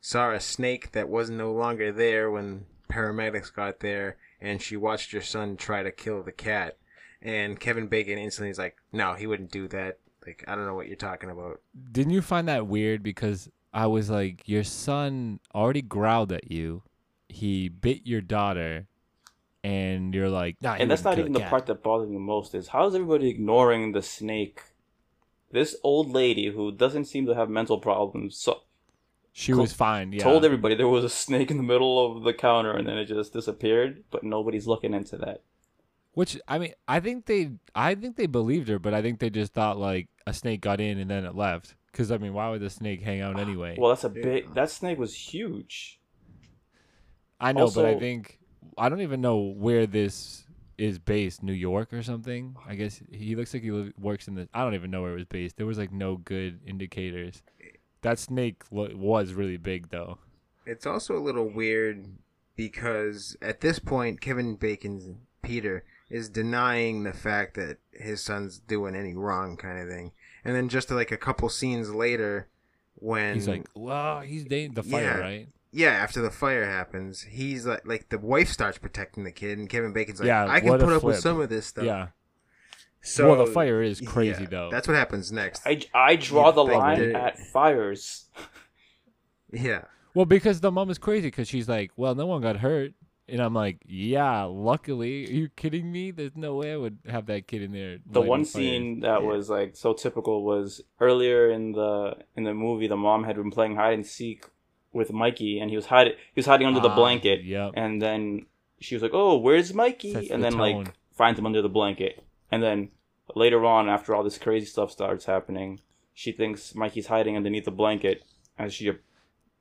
saw a snake that was no longer there when paramedics got there, and she watched your son try to kill the cat. And Kevin Bacon instantly is like, "No, he wouldn't do that." Like I don't know what you're talking about. Didn't you find that weird? Because I was like, your son already growled at you. He bit your daughter, and you're like, nah, and that's not even the a part that bothers me most. Is how is everybody ignoring the snake? This old lady who doesn't seem to have mental problems so, She co- was fine. Yeah. told everybody there was a snake in the middle of the counter and then it just disappeared. But nobody's looking into that. Which I mean, I think they, I think they believed her, but I think they just thought like a snake got in and then it left. Because I mean, why would the snake hang out anyway? Well, that's a Yeah. big. That snake was huge. I know, but I think I don't even know where this is based. New York or something. I guess he looks like he li- works in the. I don't even know where it was based. There was like no good indicators. That snake lo- was really big though. It's also a little weird because at this point, Kevin Bacon's Peter is denying the fact that his son's doing any wrong, kind of thing. And then just like a couple scenes later, when He's like, well, he's dating the fire, Yeah. right? Yeah, after the fire happens, he's like, like the wife starts protecting the kid, and Kevin Bacon's like, Yeah, I can put up with some of this stuff. Yeah. So well, the fire is crazy yeah, though. That's what happens next. I, I draw You the line that- at fires. <laughs> yeah. Well, because the mom is crazy because she's like, well, no one got hurt. And I'm like, yeah, luckily. Are you kidding me? There's no way I would have that kid in there. The one fires. scene that Yeah. was like so typical was earlier in the in the movie. The mom had been playing hide and seek with Mikey, and he was hiding he was hiding under the Ah, blanket. Yep. And then she was like, "Oh, where's Mikey?" Sets and the then tone. like finds him under the blanket. And then later on, after all this crazy stuff starts happening, she thinks Mikey's hiding underneath the blanket, and she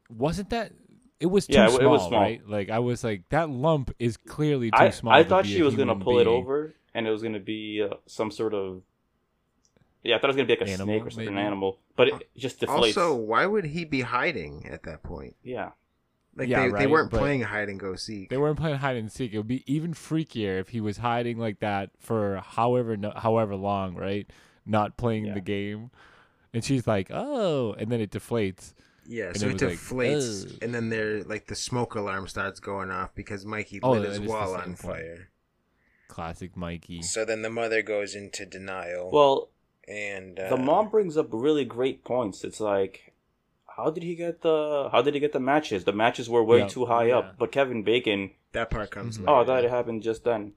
Wasn't that? It was too Yeah, it- small, it was small. right? Like I was like, that lump is clearly too I small. I thought she was gonna pull it over, and it was gonna be uh, some sort of yeah. I thought it was gonna be like a Animal, snake or something, an animal, but it just deflates. Also, why would he be hiding at that point? yeah. Like Yeah, they, they weren't but- playing hide and go seek. They weren't playing hide and seek. It would be even freakier if he was hiding like that for however no, however long, right? Not playing Yeah. the game. And she's like, "Oh," and then it deflates. Yeah, And so it it was like, deflates, oh. and then there, like the smoke alarm starts going off because Mikey Oh, lit his is the wall on point. fire. Classic Mikey. So then the mother goes into denial, Well, and uh, the mom brings up really great points. It's like, how did he get the? How did he get the matches? The matches were way Yeah, too high yeah. up. But Kevin Bacon. that part comes. Mhm. later. Oh, that thought it happened just then.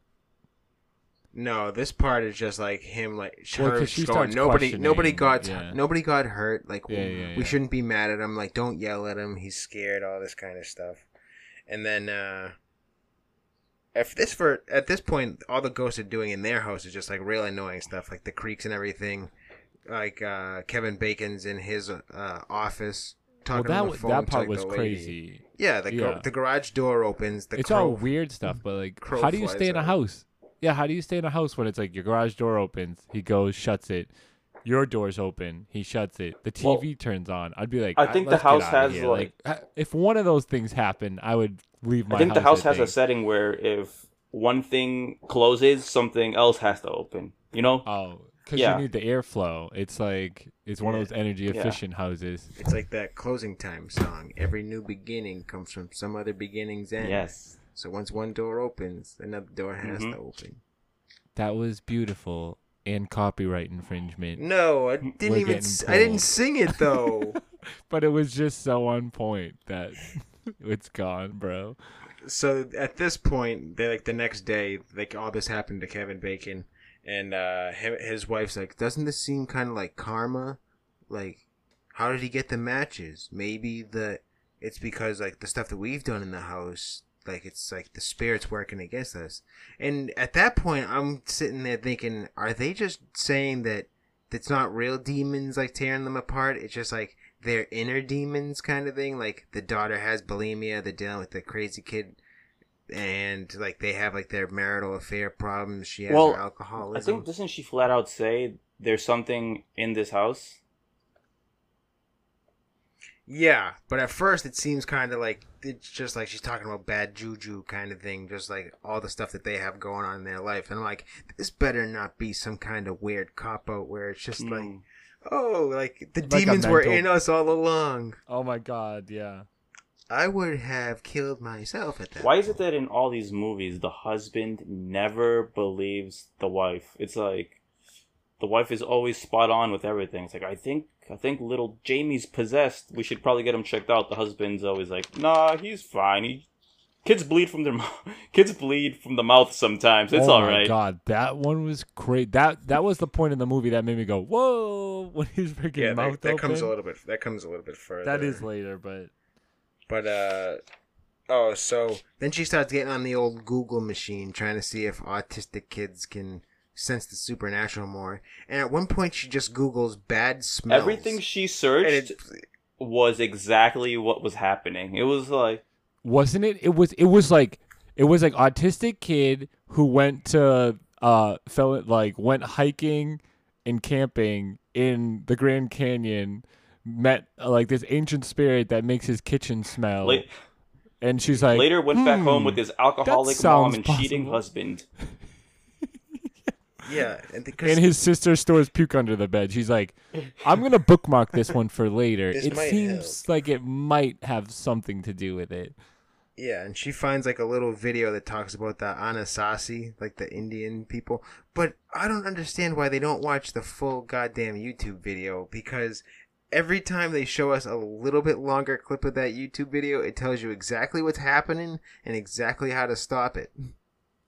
No, this part is just like him, like Well, her 'cause going. Nobody, nobody got, yeah. nobody got hurt. Like Yeah, we, yeah, we shouldn't be mad at him. Like don't yell at him. He's scared. All this kind of stuff. And then, uh if this for at this point, all the ghosts are doing in their house is just like real annoying stuff, like the creaks and everything. Like uh Kevin Bacon's in his uh office Well, talking that on the phone. that to, part like, was the lady. crazy. Yeah, the gar- Yeah. the garage door opens. The it's crow, all weird stuff, but like, how do you stay in a house? Yeah, how do you stay in a house when it's like your garage door opens, he goes, shuts it, your door's open, he shuts it, the Well, TV turns on. I'd be like, I "Ah, think the house has, here." like- uh, if one of those things happened, I would leave my I think the house has a setting where if one thing closes, something else has to open. You know? Oh, because Yeah. you need the airflow. It's like it's one of those energy efficient houses. It's like that closing time song. Every new beginning comes from some other beginning's end. Yes. So once one door opens, another door has Mhm. to open. That was beautiful and copyright infringement, No, I didn't We're even. getting s- I didn't sing it though. <laughs> but it was just so on point that <laughs> <laughs> it's gone, bro. so at this point, they like the next day, like all this happened to Kevin Bacon, and uh, his wife's like, "Doesn't this seem kind of like karma? Like, how did he get the matches? Maybe the it's because like the stuff that we've done in the house." Like it's like the spirits working against us, and at that point, I'm sitting there thinking, are they just saying that it's not real demons like tearing them apart? It's just like their inner demons kind of thing. Like the daughter has bulimia, they're dealing with the crazy kid, and like they have like their marital affair problems. She has Well, her I think doesn't she flat out say there's something in this house? yeah, but at first it seems kind of like it's just like she's talking about bad juju kind of thing, just like all the stuff that they have going on in their life. And I'm like, this better not be some kind of weird cop out where it's just like, Mm. Oh, like the Like demons were in us all along. Oh my god, yeah. I would have killed myself at that. Why is it that in all these movies the husband never believes the wife? It's like the wife is always spot on with everything. It's like I think I think little Jamie's possessed. We should probably get him checked out. The husband's always like, Nah, he's fine. He kids bleed from their <laughs> mouth. kids bleed from the mouth sometimes. It's all right. oh all my god, that one was great. That that was the point in the movie that made me go, "Whoa!" <laughs> When he's freaking Yeah, mouth that, that comes a little bit. That comes a little bit further. that is later, but But uh oh, so then she starts getting on the old Google machine trying to see if autistic kids can sense the supernatural more. And at one point she just Googles bad smells. Everything she and searched it, was exactly what was happening. It was like wasn't it? It was. It was like it was like autistic kid who went to uh fell like went hiking and camping in the Grand Canyon. Met uh, like this ancient spirit that makes his kitchen smell, la- and she's like, later went back "Hmm, home with his alcoholic mom and cheating husband. <laughs> yeah, and, because and his sister stores puke under the bed. She's like, I'm gonna bookmark this one for later. <laughs> This it might seems like it might have something to do with it. Yeah, and she finds like a little video that talks about the Anasazi, like the Indian people. But I don't understand why they don't watch the full goddamn YouTube video because every time they show us a little bit longer clip of that YouTube video, it tells you exactly what's happening and exactly how to stop it.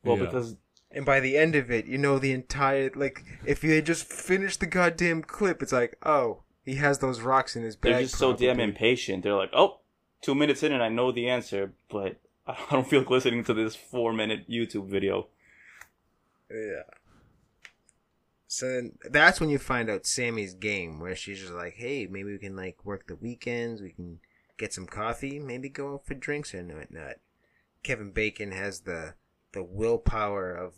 Well, Yeah. because And by the end of it, you know the entire like if you just finished the goddamn clip, it's like, oh, he has those rocks in his bag. they're just so damn impatient. They're like, oh, two minutes in and I know the answer, but <laughs> I don't feel like listening to this four minute YouTube video. Yeah. So then that's when you find out Sammy's game, where she's just like, "Hey, maybe we can like work the weekends. We can get some coffee. Maybe go out for drinks and whatnot." Kevin Bacon has the the willpower of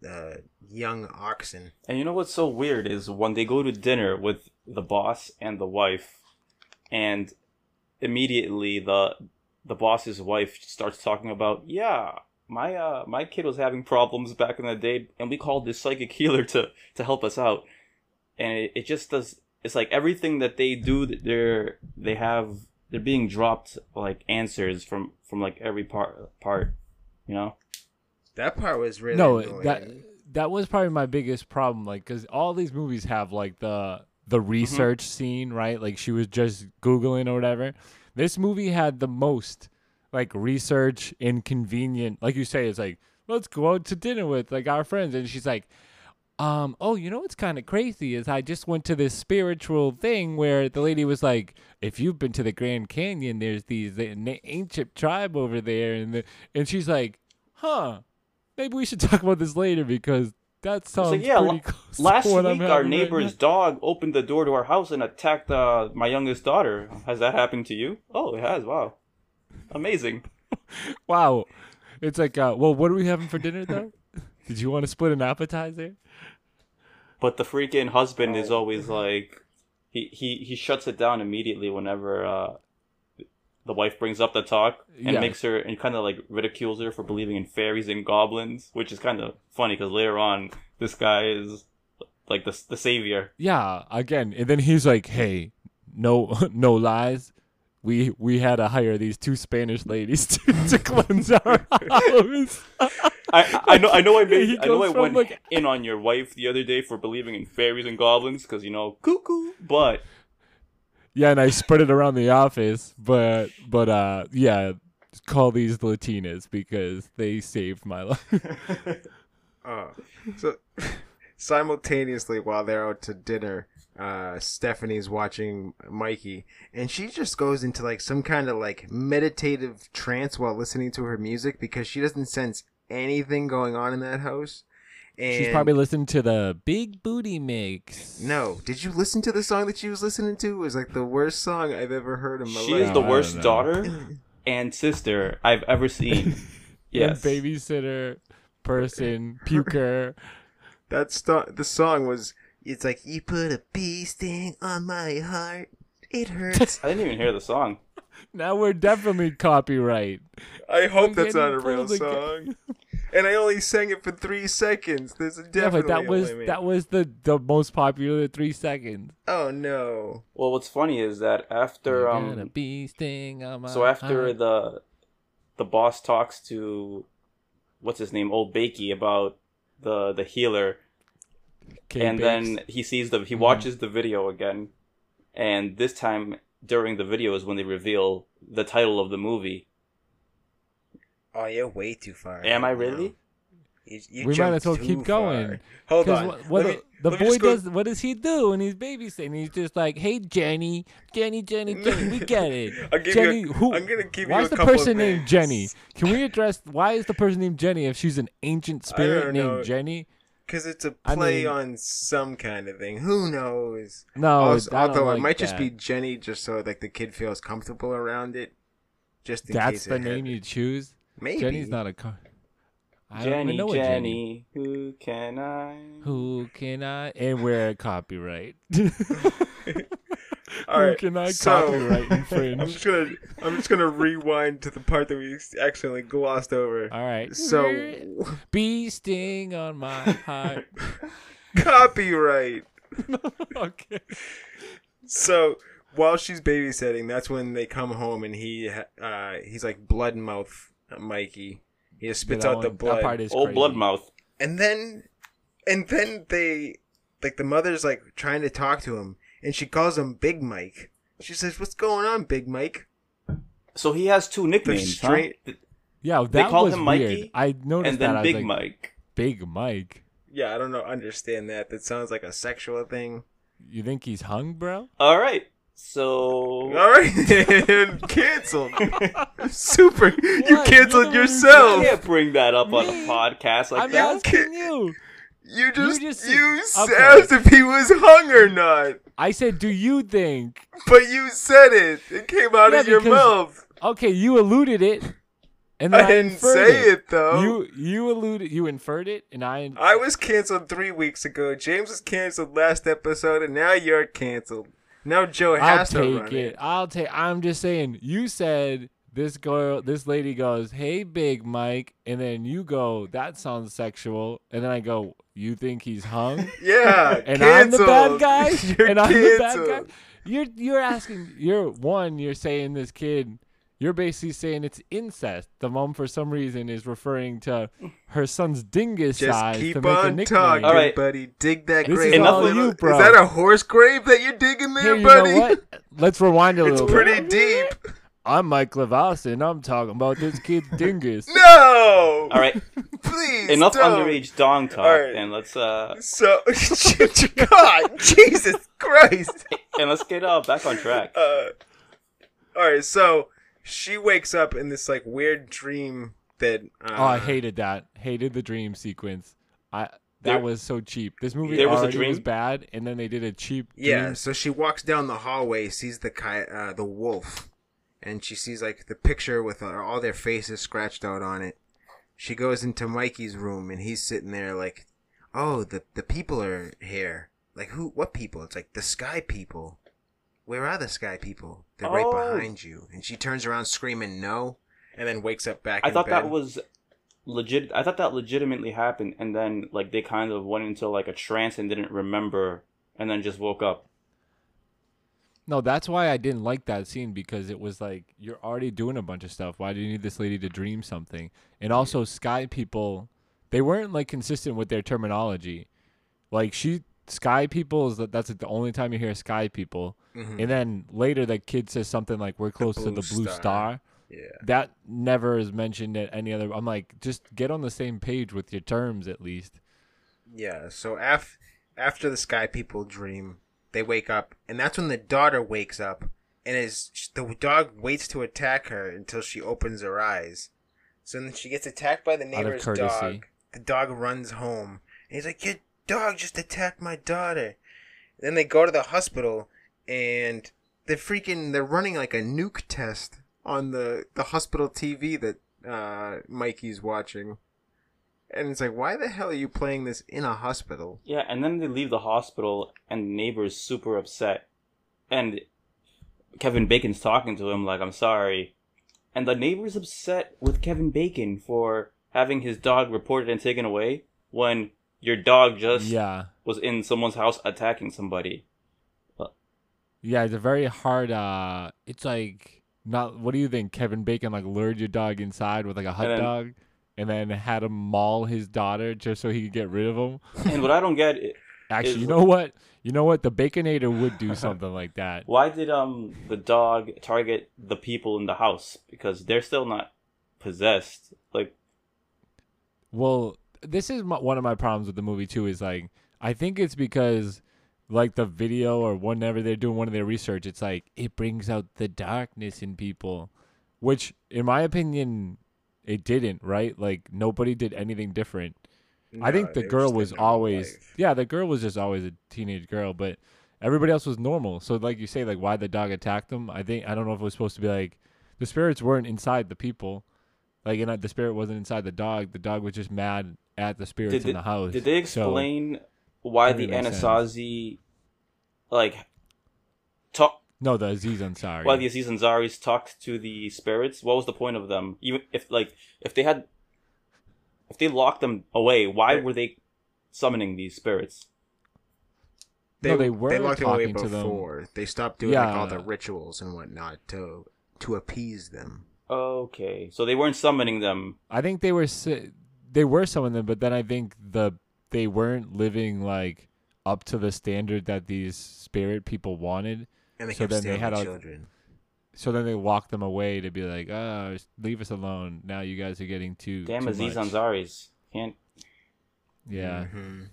the young oxen. And you know what's so weird is when they go to dinner with the boss and the wife, and immediately the the boss's wife starts talking about, yeah, my uh my kid was having problems back in the day, and we called this psychic healer to to help us out, and it, it just does. it's like everything that they do, they're they have they're being dropped like answers from from like every part part, you know. That part was really no, annoying. that that was probably my biggest problem. Like, because all these movies have like the the research scene, right? Like she was just googling or whatever. This movie had the most like research inconvenient. Like you say, it's like let's go out to dinner with like our friends, and she's like. Um. Oh, you know what's kind of crazy is I just went to this spiritual thing where the lady was like, "If you've been to the Grand Canyon, there's these ancient tribe over there," and the, and she's like, "Huh, maybe we should <laughs> talk about this later because that sounds like, yeah, pretty close Last week, our having right neighbor's dog opened the door to our house and attacked uh, my youngest daughter. Has that happened to you? Oh, it has. Wow, amazing. <laughs> Wow, it's like, uh, well, what are we having for dinner though? <laughs> Did you want to split an appetizer? But the freaking husband is always like, he he he shuts it down immediately whenever uh, the wife brings up the talk and Yeah. makes her and kind of like ridicules her for believing in fairies and goblins, which is kind of funny because later on this guy is like the the savior. Yeah, again, and then he's like, "Hey, no, <laughs> no lies. We we had to hire these two Spanish ladies <laughs> to, to cleanse our house." I I know I know I <laughs> made I know I went like- in on your wife the other day for believing in fairies and goblins because you know cuckoo, but yeah, and I spread it around the office, but but uh, yeah, call these Latinas because they saved my life. <laughs> Oh, so simultaneously while they're out to dinner, uh, Stephanie's watching Mikey, and she just goes into like some kind of like meditative trance while listening to her music because she doesn't sense anything going on in that house. And She's probably listening to the Big Booty Mix. no. Did you listen to the song that she was listening to? It was like the worst song I've ever heard in my she life. She is the I worst daughter <laughs> and sister I've ever seen. <laughs> Yes, And babysitter, person, <laughs> puker. That st- the song was. It's like you put a bee sting on my heart. It hurts. I didn't even hear the song. Now we're definitely copyright. I hope I'm that's not a real pulled again. song. And I only sang it for three seconds. There's a Yeah, definitely but that was limit. that was the the most popular three seconds. Oh no! Well, what's funny is that after You got a um, bee sting on my so after heart. the the boss talks to what's his name, old Bakey, about the the healer, K and Bakes. then he sees the he Mhm. watches the video again, and this time during the video is when they reveal the title of the movie. Oh, you're way too far. Am I really? You, you we might as well too keep going. far. Hold 'Cause on. what, what Let the, me- the boy does, what does he do when he's babysitting? He's just like, "Hey, Jenny, Jenny, Jenny, <laughs> Jenny, we get it." <laughs> Jenny. A, who? I'm gonna give why you is a the person named. Jenny? Can we address why is the person named Jenny if she's an ancient spirit named know. Jenny? Because it's a play mean- on some kind of thing. Who knows? No, also, I don't although like it might just be Jenny, just so like the kid feels comfortable around it. Just in That's case the name had- you choose. Maybe. Jenny's not a car. I don't even Jenny, know Jenny, who can I? Who can I? And we're copyright. <laughs> All Who can I so- copyright <laughs> infringe? I'm just gonna I'm just gonna rewind to the part that we accidentally glossed over. All right. So <laughs> bee sting on my heart. copyright. okay. So while she's babysitting, that's when they come home and he uh he's like blood mouth Mikey. He just spits that out the one- blood. That part is Old crazy. Bloodmouth. and then and then they like the mother's like trying to talk to him and she calls him Big Mike. She says, "What's going on, Big Mike?" So he has two nicknames, huh? straight- Yeah, that They call was him weird. Mikey, I noticed and that. then I was Big like, Mike. Big Mike. Yeah, I don't know. Understand that? That sounds like a sexual thing. You think he's hung, bro? All right. So All right, <laughs> canceled. <laughs> Super. You canceled You're the one who you yourself. can't bring that up on a podcast like I'm that. asking you. You just you, just- just okay. asked if he was hung or not, I said, do you think? but you said it. It came out Yeah, of your because mouth. Okay, you alluded it, and then I I, didn't inferred say it. it though. You you alluded, you inferred it, and I. I was canceled three weeks ago. James was canceled last episode, and now you're canceled. Now Joe I'll has to take run it. I'll take. I'm just saying. You said this girl, this lady goes, "Hey, Big Mike," and then you go, "That sounds sexual," and then I go, "You think he's hung?" <laughs> Yeah, <laughs> <laughs> and I'm the bad guy, and I'm the bad guy. You're you're asking. You're one. You're saying this kid. You're basically saying it's incest. The mom, for some reason, is referring to her son's dingus Just size keep to make a on nickname. talking, All right. buddy. Dig that This is grave. Enough up. of you, Is that a horse grave that you're digging there, Here, you buddy? know what? Let's rewind a It's little It's pretty bit. deep. I'm Mike Levowson. and I'm talking about this kid's <laughs> dingus. No. All right, Please. enough don't. underage dong talk, All right. and let's uh, So, <laughs> God, Jesus Christ. <laughs> and let's get uh back on track. Uh, all right, so she wakes up in this like weird dream that. Uh, Oh, I hated that. Hated the dream sequence. I that There- was so cheap. This movie There was a already was dream? bad, and then they did a cheap. Yeah, so she walks down the hallway, sees the ki- uh, the wolf, and she sees like the picture with uh, all their faces scratched out on it. She goes into Mikey's room, and he's sitting there like, "Oh, the the people are here. Like who? What people? It's like the sky people. Where are the sky people? They're right Oh. behind you." And she turns around screaming, "No!" and then wakes up back. I in thought that was legit. I thought that legitimately happened, and then like they kind of went into like a trance and didn't remember, and then just woke up. No, that's why I didn't like that scene because it was like you're already doing a bunch of stuff. Why do you need this lady to dream something? And also, Sky people, they weren't like consistent with their terminology. Like she, Sky people is that that's like the only time you hear Sky people. Mhm. And then later, the kid says something like, "We're close to the blue star. star." Yeah. That never is mentioned at any other. I'm like, just get on the same page with your terms at least. Yeah, so af- after the sky people dream, they wake up, and that's when the daughter wakes up, and is the dog waits to attack her until she opens her eyes. So then she gets attacked by the neighbor's dog. The dog runs home, and he's like, "Your dog just attacked my daughter." Then they go to the hospital, and they're freaking they're running like a nuke test on the the hospital TV that uh, Mikey's watching. And it's like, why the hell are you playing this in a hospital? Yeah, and then they leave the hospital, and the neighbor's super upset, and Kevin Bacon's talking to him like, "I'm sorry," and the neighbor's upset with Kevin Bacon for having his dog reported and taken away when your dog just Yeah, was in someone's house attacking somebody. yeah. It's a very hard. uh It's like not. What do you think? Kevin Bacon like lured your dog inside with like a hot And then- dog, and then had him maul his daughter just so he could get rid of him. <laughs> And what I don't get, i- Actually, you know what? You know what? The Baconator would do something like that. <laughs> why did um the dog target the people in the house? Because they're still not possessed. Like, Well, this is my, one of my problems with the movie too. Is like I think it's because like the video or whenever they're doing one of their research, it's like it brings out the darkness in people, which in my opinion, it didn't. Right? Like nobody did anything different. I think the girl was always yeah, the girl was just always a teenage girl, but everybody else was normal. So like you say, like why the dog attacked them? I think I don't know if it was supposed to be like the spirits weren't inside the people, like and uh, the spirit wasn't inside the dog. The dog was just mad at the spirits did in they, the house. did they So- explain why the Didn't sense. Anasazi, like, talk? no, the Aziz Ansari. Why the Aziz Ansaris talked to the spirits? What was the point of them? Even if like if they had, if they locked them away, why They- were they summoning these spirits? They, No, they they were locked them away talking to them. before. They stopped doing like all the rituals and whatnot to to appease them. Okay, so they weren't summoning them. I think they were si- they were some of them, but then I think the they weren't living like up to the standard that these spirit people wanted. And they So kept then they stealing had the a- children. So then they walked them away to be like, "Oh, leave us alone. Now you guys are getting too Damn too Aziz much." Ansaris can't. Yeah. Mhm.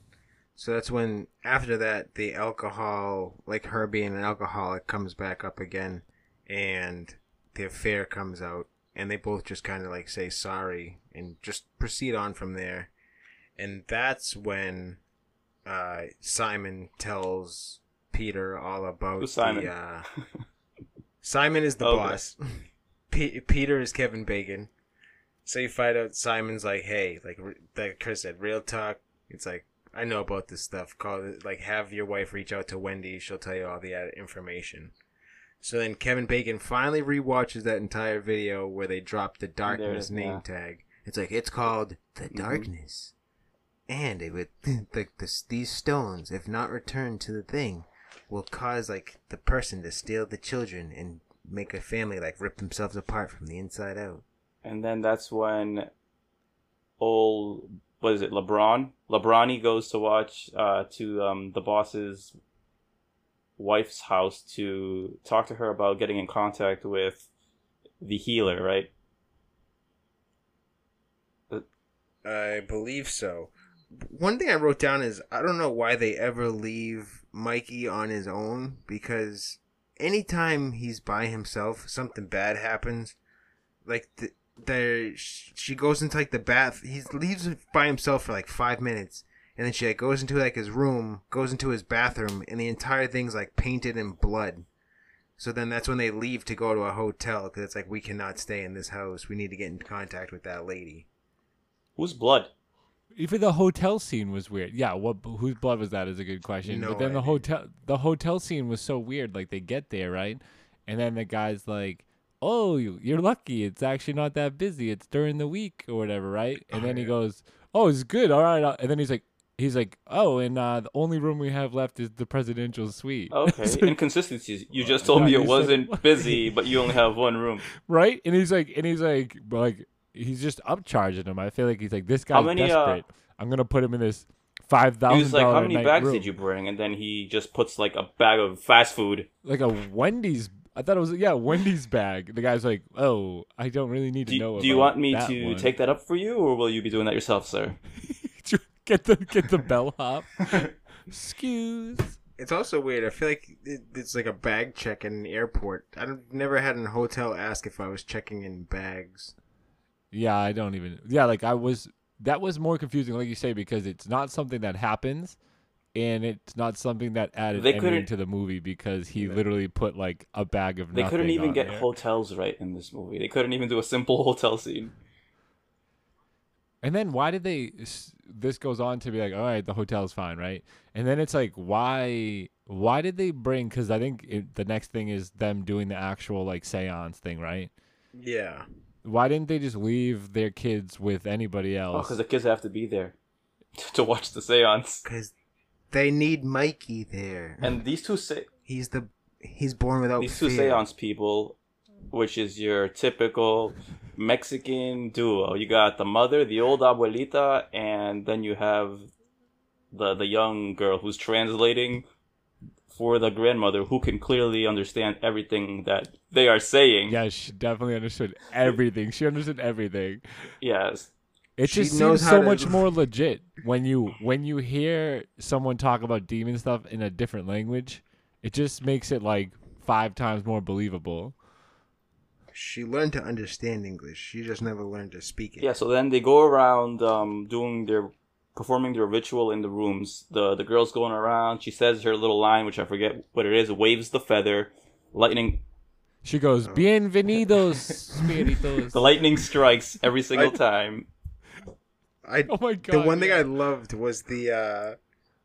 So that's when after that the alcohol, like her being an alcoholic, comes back up again, and the affair comes out, and they both just kind of like say sorry and just proceed on from there, and that's when uh, Simon tells Peter all about Who's Simon? the. Uh, <laughs> Simon is the Okay. boss. <laughs> P- Peter is Kevin Bacon. So you find out Simon's like, hey, like re- like Chris said, real talk. It's like I know about this stuff. Call it like have your wife reach out to Wendy. She'll tell you all the information. So then Kevin Bacon finally rewatches that entire video where they dropped the darkness There's- name yeah. tag. It's like it's called the Mhm. darkness, and it would <laughs> the these stones, if not returned to the thing, will cause like the person to steal the children and make a family like rip themselves apart from the inside out. And then that's when old what is it, LeBron? LeBron goes to watch uh to um the boss's wife's house to talk to her about getting in contact with the healer, right? I believe so. One thing I wrote down is I don't know why they ever leave Mikey on his own because anytime he's by himself, something bad happens. Like the, there, she goes into like the bath. He leaves by himself for like five minutes, and then she like goes into like his room, goes into his bathroom, and the entire thing's like painted in blood. So then that's when they leave to go to a hotel because it's like we cannot stay in this house. We need to get in contact with that lady. Whose blood? Even the hotel scene was weird. Yeah, what whose blood was that is a good question. No but then the hotel the hotel scene was so weird. Like they get there, right? And then the guy's like, "Oh, you- you're lucky. It's actually not that busy. It's during the week or whatever, right?" And Oh, then he goes, "Oh, it's good. All right." uh," And then he's like he's like, "Oh, and uh, the only room we have left is the presidential suite." <laughs> Okay, So- inconsistencies. You just <laughs> told No, me it wasn't <laughs> busy, but you only have one room. right? And he's like, and he's like, like he's just upcharging him. I feel like he's like, this guy's many, uh. I'm gonna put him in this five thousand. He was like, "How many bags room. did you bring?" And then he just puts like a bag of fast food. Like a Wendy's. I thought it was yeah Wendy's bag. The guy's like, oh, I don't really need Do, to know. do you about want me to one." take that up for you, or will you be doing that yourself, sir? <laughs> get the get the bellhop? <laughs> Excuse. It's also weird. I feel like it, it's like a bag check in an airport. I've never had a hotel ask if I was checking in bags. Yeah, I don't even. Yeah, like I was. That was more confusing, like you say, because it's not something that happens, and it's not something that added They anything to the movie because he Yeah. literally put like a bag of. They couldn't even on get there. hotels right in this movie. They couldn't even do a simple <laughs> hotel scene. And then why did they? This goes on to be like, all right, the hotel's fine, right? And then it's like, why? Why did they bring? Because I think it, the next thing is them doing the actual like seance thing, right? Yeah. Why didn't they just leave their kids with anybody Oh, else? because the kids have to be there <laughs> to watch the seance. Because they need Mikey there. And these two se- he's the he's born without these two fear. seance people, which is your typical Mexican duo. You got the mother, the old abuelita, and then you have the the young girl who's translating for the grandmother, who can clearly understand everything that they are saying. yeah, she definitely understood everything. She understood everything. Yes. It She just seems so to- much more legit when you when you hear someone talk about demon stuff in a different language. It just makes it like five times more believable. She learned to understand English. She just never learned to speak it. Yeah, so then they go around um, doing their performing their ritual in the rooms. The the girl's going around. She says her little line, which I forget what it is. Waves the feather. Lightning. She goes, "Bienvenidos, <laughs> spiritos." The lightning strikes every single I- time. I oh my god! the one thing. I loved was the uh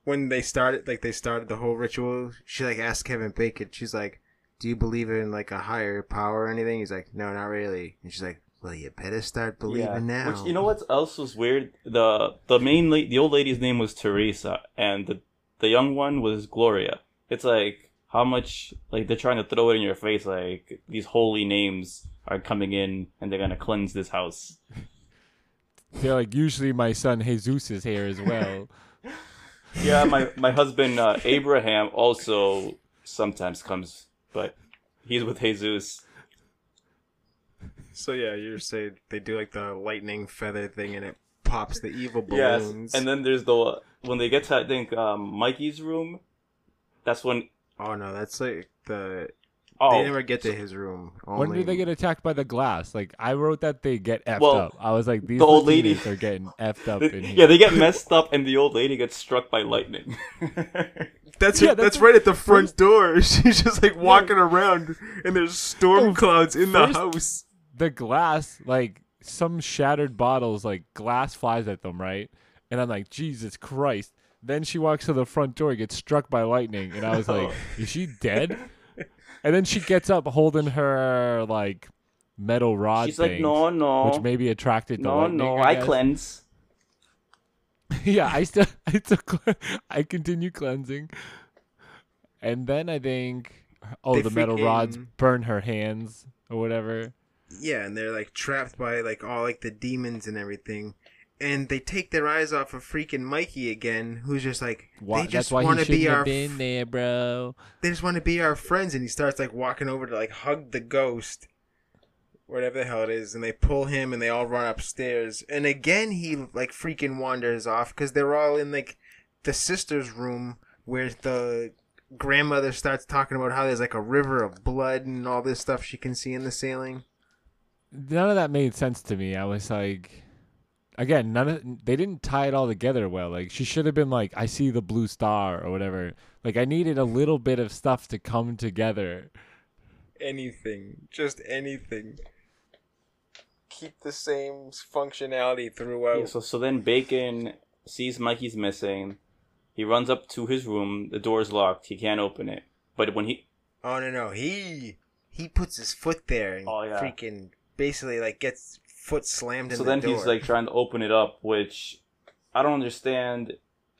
when they started like they started the whole ritual. She like asked Kevin Bacon. She's like, "Do you believe in like a higher power or anything?" He's like, "No, not really." And she's like, "Well, you better start believing now." Which you know what else was weird? The the main la- the old lady's name was Teresa, and the the young one was Gloria. It's like how much like they're trying to throw it in your face. Like these holy names are coming in, and they're gonna cleanse this house. <laughs> They're like, usually my son Jesus is here as well. <laughs> Yeah, my my husband uh, Abraham also sometimes comes, but he's with Jesus. So yeah, you're saying they do like the lightning feather thing and it pops the evil balloons. Yes, and then there's the when they get to I think um, Mikey's room. That's when oh no, that's like the oh they never get to his room. when Only- did they get attacked by the glass? Like I wrote that they get effed Well, up. I was like, these the old lady- Latinos are getting <laughs> effed up in here. yeah they get messed up and the old lady gets struck by lightning. <laughs> That's Yeah, it, that's that's, right at the front door. <laughs> She's just like walking around, and there's storm Oh, clouds in the first- house. The glass, like some shattered bottles, like glass flies at them, right? And I'm like, Jesus Christ. Then she walks to the front door, gets struck by lightning, and I was like, <laughs> is she dead? and then she gets up holding her like metal rod. She's like, no, no, which may be attracted to the no, lightning, no. I, I cleanse. <laughs> yeah, I still, <laughs> I still, I continue cleansing, and then I think, oh, They the metal rods burn her hands or whatever. Yeah, and they're like trapped by like all like the demons and everything. And they take their eyes off of freaking Mikey again, who's just like they just want to be our been there, bro. they just want to be our friends and he starts like walking over to like hug the ghost whatever the hell it is and they pull him and they all run upstairs and again he like freaking wanders off because they're all in like the sister's room where the grandmother starts talking about how there's like a river of blood and all this stuff she can see in the ceiling None of that made sense to me. I was like, again, none of they didn't tie it all together well. Like she should have been like, I see the blue star or whatever. Like I needed a little bit of stuff to come together. anything just anything keep the same functionality throughout Yeah, so so then Bacon sees Mikey's missing. He runs up to his room. The door's locked. He can't open it. But when he Oh no no he he puts his foot there and Oh, yeah. freaking basically like gets foot slammed in so the then door. he's like trying to open it up, which I don't understand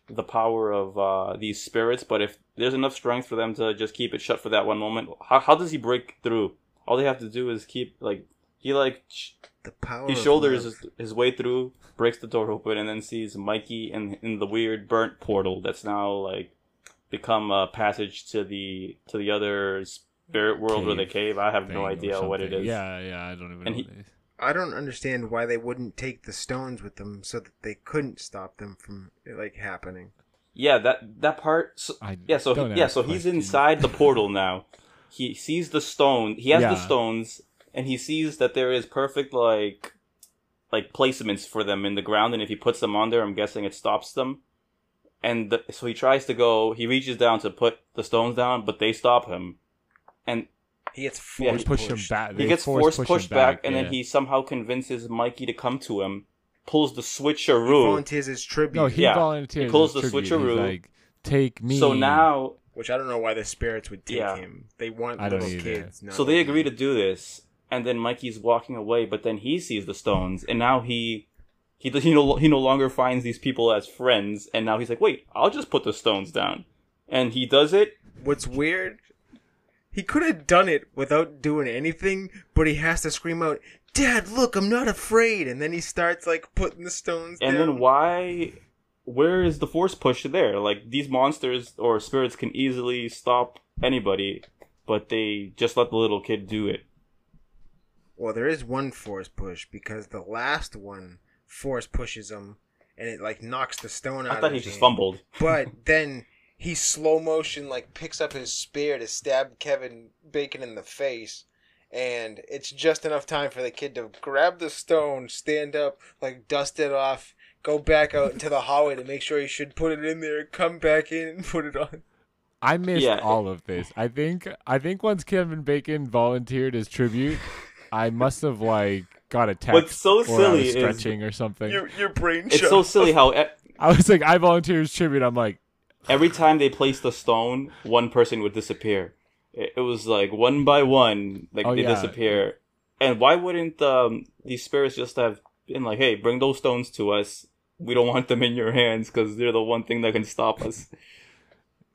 the power of uh, these spirits. But if there's enough strength for them to just keep it shut for that one moment, how how does he break through? All they have to do is keep like he like sh- the power he shoulders his, his way through, breaks the door open, and then sees Mikey in in the weird burnt portal that's now like become a passage to the to the other spirit world or the Cave cave. I have no idea what it is. Yeah, yeah, I don't even And know. he- what it is. I don't understand why they wouldn't take the stones with them so that they couldn't stop them from like happening. Yeah, that that part. So, I yeah, so he, yeah, so he's questions. inside the portal <laughs> now. He sees the stone. He has the stones, and he sees that there is perfect like like placements for them in the ground. And if he puts them on there, I'm guessing it stops them. And the, so he tries to go. He reaches down to put the stones down, but they stop him. And He gets Yeah, he push pushed. him back. he gets force forced push pushed him back, and yeah. then he somehow convinces Mikey to come to him. Pulls the He switcheroo. volunteers as tribute, no, he yeah, volunteers. he pulls as the tribute. He's switcheroo. like, take me. So now which I don't know why the spirits would take Yeah. him. They want I don't little kids. not So they old agree to do this, and then Mikey's walking away, but then he sees the stones, and now he he he no he no longer finds these people as friends, and now he's like, wait, I'll just put the stones down, and he does it. What's weird? He could have done it without doing anything, but he has to scream out, "Dad, look, I'm not afraid!" And then he starts like putting the stones And down. then why? Where is the force push there? Like these monsters or spirits can easily stop anybody, but they just let the little kid do it. Well, there is one force push because the last one force pushes him, and it like knocks the stone out. I of thought he just fumbled. But <laughs> then he slow motion like picks up his spear to stab Kevin Bacon in the face. And it's just enough time for the kid to grab the stone, stand up, like dust it off, go back out into the hallway to make sure he should put it in there, come back in and put it on. I missed Yeah. all of this. I think I think once Kevin Bacon volunteered as tribute, I must have like got a text What's so or I silly was is- stretching or something. Your your brain It's so silly how <laughs> I was like, I volunteered as tribute. I'm like, every time they placed a stone, one person would disappear. It, it was like one by one, like Oh, they yeah. disappear. And why wouldn't um, these spirits just have been like, "Hey, bring those stones to us. We don't want them in your hands because they're the one thing that can stop us." <laughs>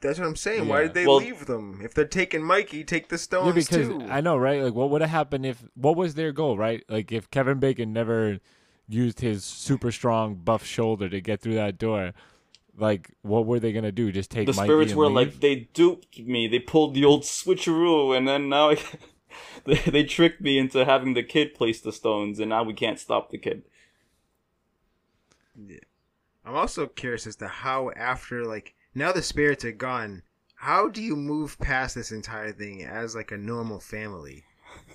That's what I'm saying. Why did they Well- leave them? If they're taking Mikey, take the stones yeah, because too. I know, right? Like, what would have happened if? What was their goal, right? Like, if Kevin Bacon never used his super strong buff shoulder to get through that door, like, what were they gonna do? Just take the Mikey spirits and were leave? like, "They duped me. They pulled the old switcheroo, and then now I, <laughs> they they tricked me into having the kid place the stones, and now we can't stop the kid." Yeah, I'm also curious as to how after like now the spirits are gone, how do you move past this entire thing as like a normal family?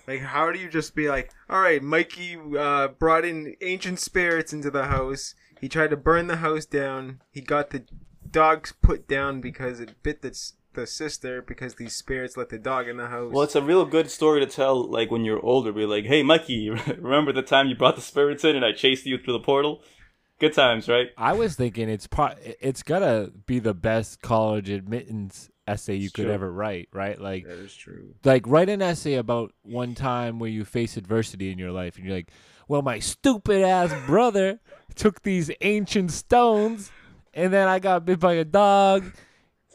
Like how do you just be like, all right, Mikey uh, brought in ancient spirits into the house. He tried to burn the house down. He got the dogs put down because it bit the the sister because these spirits let the dog in the house. Well, it's a real good story to tell, like when you're older. Be like, "Hey, Mikey, <laughs> remember the time you brought the spirits in and I chased you through the portal? Good times, right?" I was thinking it's pro- it's gotta be the best college admittance essay you It's could true. ever write, right? Like That is true. like write an essay about one time where you face adversity in your life and you're like, well, my stupid ass brother took these ancient stones and then I got bit by a dog.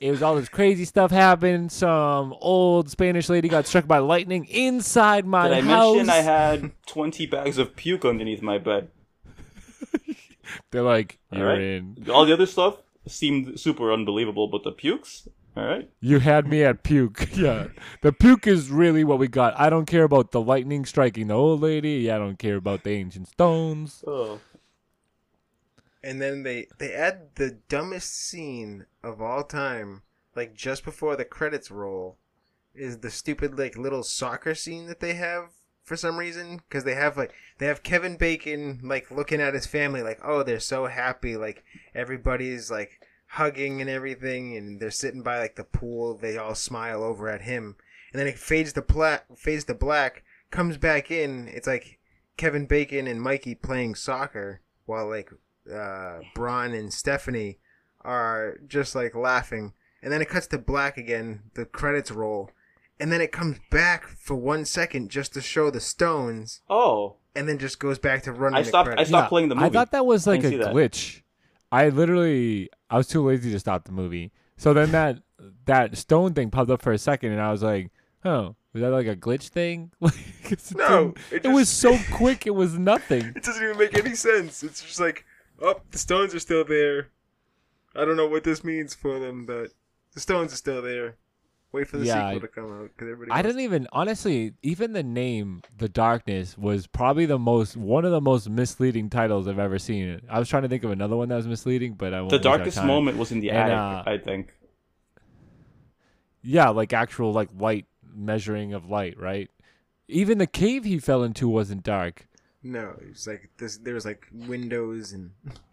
It was all this crazy stuff happened. Some old Spanish lady got struck by lightning inside my Did I house. mention I had 20 bags of puke underneath my bed? <laughs> They're like, All you're right. in. All the other stuff seemed super unbelievable, but the pukes? Alright. You had me at puke. <laughs> Yeah. The puke is really what we got. I don't care about the lightning striking the old lady. I don't care about the ancient stones. Oh. And then they they add the dumbest scene of all time, like just before the credits roll, is the stupid like little soccer scene that they have for some reason because they have like they have Kevin Bacon like looking at his family like oh they're so happy like everybody's like hugging and everything and they're sitting by like the pool they all smile over at him and then it fades to black fades to black comes back in it's like Kevin Bacon and Mikey playing soccer while like uh, Braun and Stephanie are just like laughing, and then it cuts to black again. The credits roll, and then it comes back for one second just to show the stones, Oh. and then just goes back to running I the stopped- I credits. stopped- playing the movie. I thought that was like a didn't that. glitch. I literally, I was too lazy to stop the movie. So then that that stone thing popped up for a second, and I was like, "Oh, was that like a glitch thing?" <laughs> Like, 'cause it No, it it, was so quick. It was nothing. <laughs> It doesn't even make any sense. It's just like, oh, the stones are still there. I don't know what this means for them, but the stones are still there. Wait for the Yeah, sequel I- to come out because everybody. I didn't even honestly. Even the name, "The Darkness," was probably the most one of the most misleading titles I've ever seen. I was trying to think of another one that was misleading, but I won't The darkest moment was in the And, attic, uh, I think. Yeah, like actual like light measuring of light, right? Even the cave he fell into wasn't dark. No, it was like this. There was like windows and <laughs>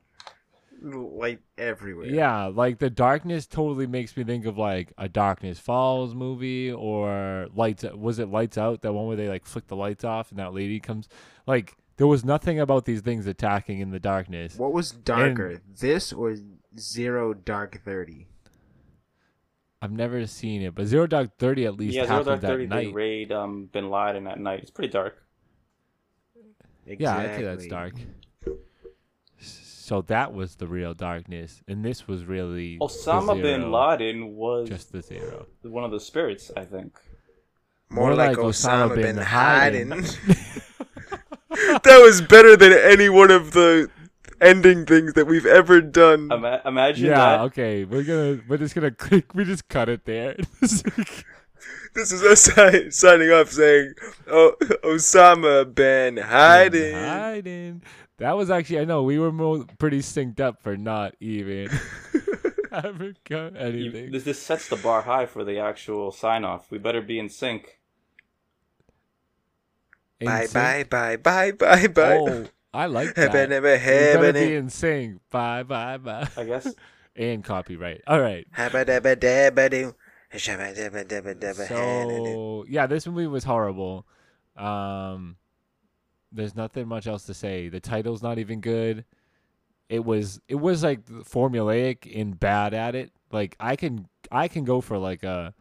light everywhere. Yeah, like the darkness totally makes me think of like a Darkness Falls movie or Lights. Was it Lights Out? That one where they like flick the lights off and that lady comes. Like there was nothing about these things attacking in the darkness. What was darker, this or Zero Dark Thirty? I've never seen it, but Zero Dark Thirty at least Yeah, Zero Dark happened Thirty. at They night. raid um, Bin Laden at night. It's pretty dark. Yeah, I'd say that's dark. So that was the real darkness, and this was really the Osama bin Laden was just the zero. one of the spirits, I think. More, More like, like Osama, Osama bin bin Laden. Laden. <laughs> <laughs> that was better than any one of the ending things that we've ever done. Ima- imagine Yeah, that. okay, we're gonna we're just gonna <laughs> click. We just cut it there. This is us si- signing off saying, "Oh, Osama bin Laden." Hiding. That was actually I know we were mo- pretty synced up for not even <laughs> having got You- anything. this, this sets the bar high for the actual sign off. We better be in sync. In Bye, sync? bye, bye, bye, bye, bye. Oh, I like <laughs> that. nebe, We gotta hebe, be in sync. Bye, bye, bye. I guess. <laughs> And copyright. All right. So yeah, this movie was horrible. Um, there's nothing much else to say. The title's not even good. It was it was like formulaic and bad at it. Like I can I can go for like a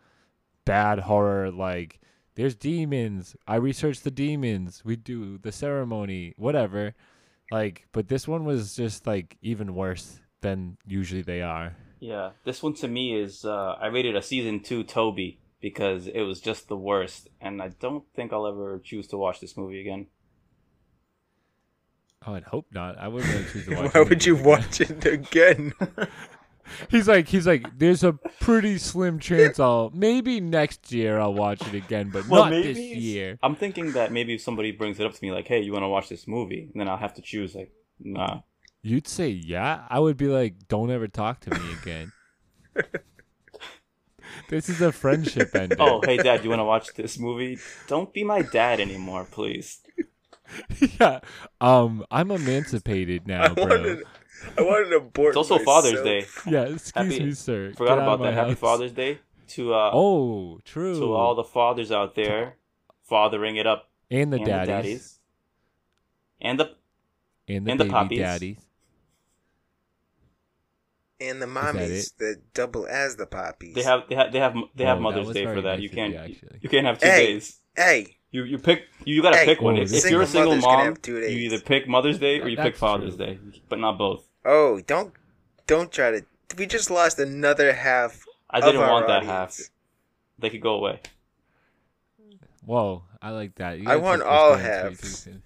bad horror like there's demons. I researched the demons. We do the ceremony, whatever. Like, but this one was just like even worse than usually they are. Yeah, this one to me is uh, I rated a season two Toby because it was just the worst, and I don't think I'll ever choose to watch this movie again. Oh, I'd hope not. I wouldn't really choose to <laughs> watch. Why would you again. watch it again? <laughs> He's like, he's like, there's a pretty slim chance I'll maybe next year I'll watch it again, but Well, not maybe this year. I'm thinking that maybe if somebody brings it up to me, like, "Hey, you want to watch this movie?" and then I'll have to choose. Like, nah. You'd say yeah. I would be like, don't ever talk to me again. <laughs> this is a friendship ending. Oh, hey, Dad, you want to watch this movie? Don't be my dad anymore, please. <laughs> yeah. Um, I'm emancipated <laughs> I now, bro. wanted, I wanted to abort It's also Father's. Day. <laughs> Yeah, excuse Happy- me, sir. Forgot Get about of my that. Happy house. Father's Day to uh Oh, true. to all the fathers out there, fathering it up, and the and daddies, the daddies, and the and the and the poppies. daddies. and the that mommies that double as the poppies. They have they have they have they have Oh, Mother's Day for that. nice You can't you, actually. you can't have two Hey. days. Hey, You you pick you gotta Hey, pick one. If, if you're a Single single mothers can mom, you either pick Mother's Day or you pick Father's true. Day, but not both. oh, don't don't try to. We just lost another half. I didn't of our want that half. They could go away. Whoa, I like that. You I want all those halves. <laughs>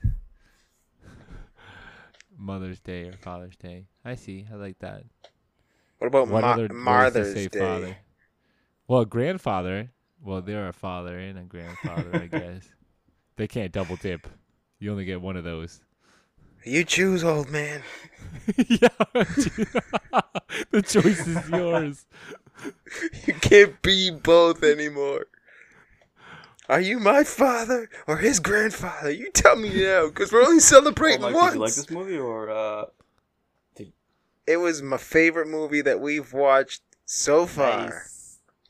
Mother's Day or Father's Day. I see. I like that. What about What Ma- other ways Mother's Day? father? Well, grandfather. Well, they're a father and a grandfather, I guess. <laughs> They can't double dip. You only get one of those. You choose, old man. <laughs> yeah, <laughs> the choice is yours. You can't be both anymore. Are you my father or his grandfather? You tell me now, because we're only Oh, celebrating Mike, once. did you like this movie or uh? It was my favorite movie that we've watched so far. Nice.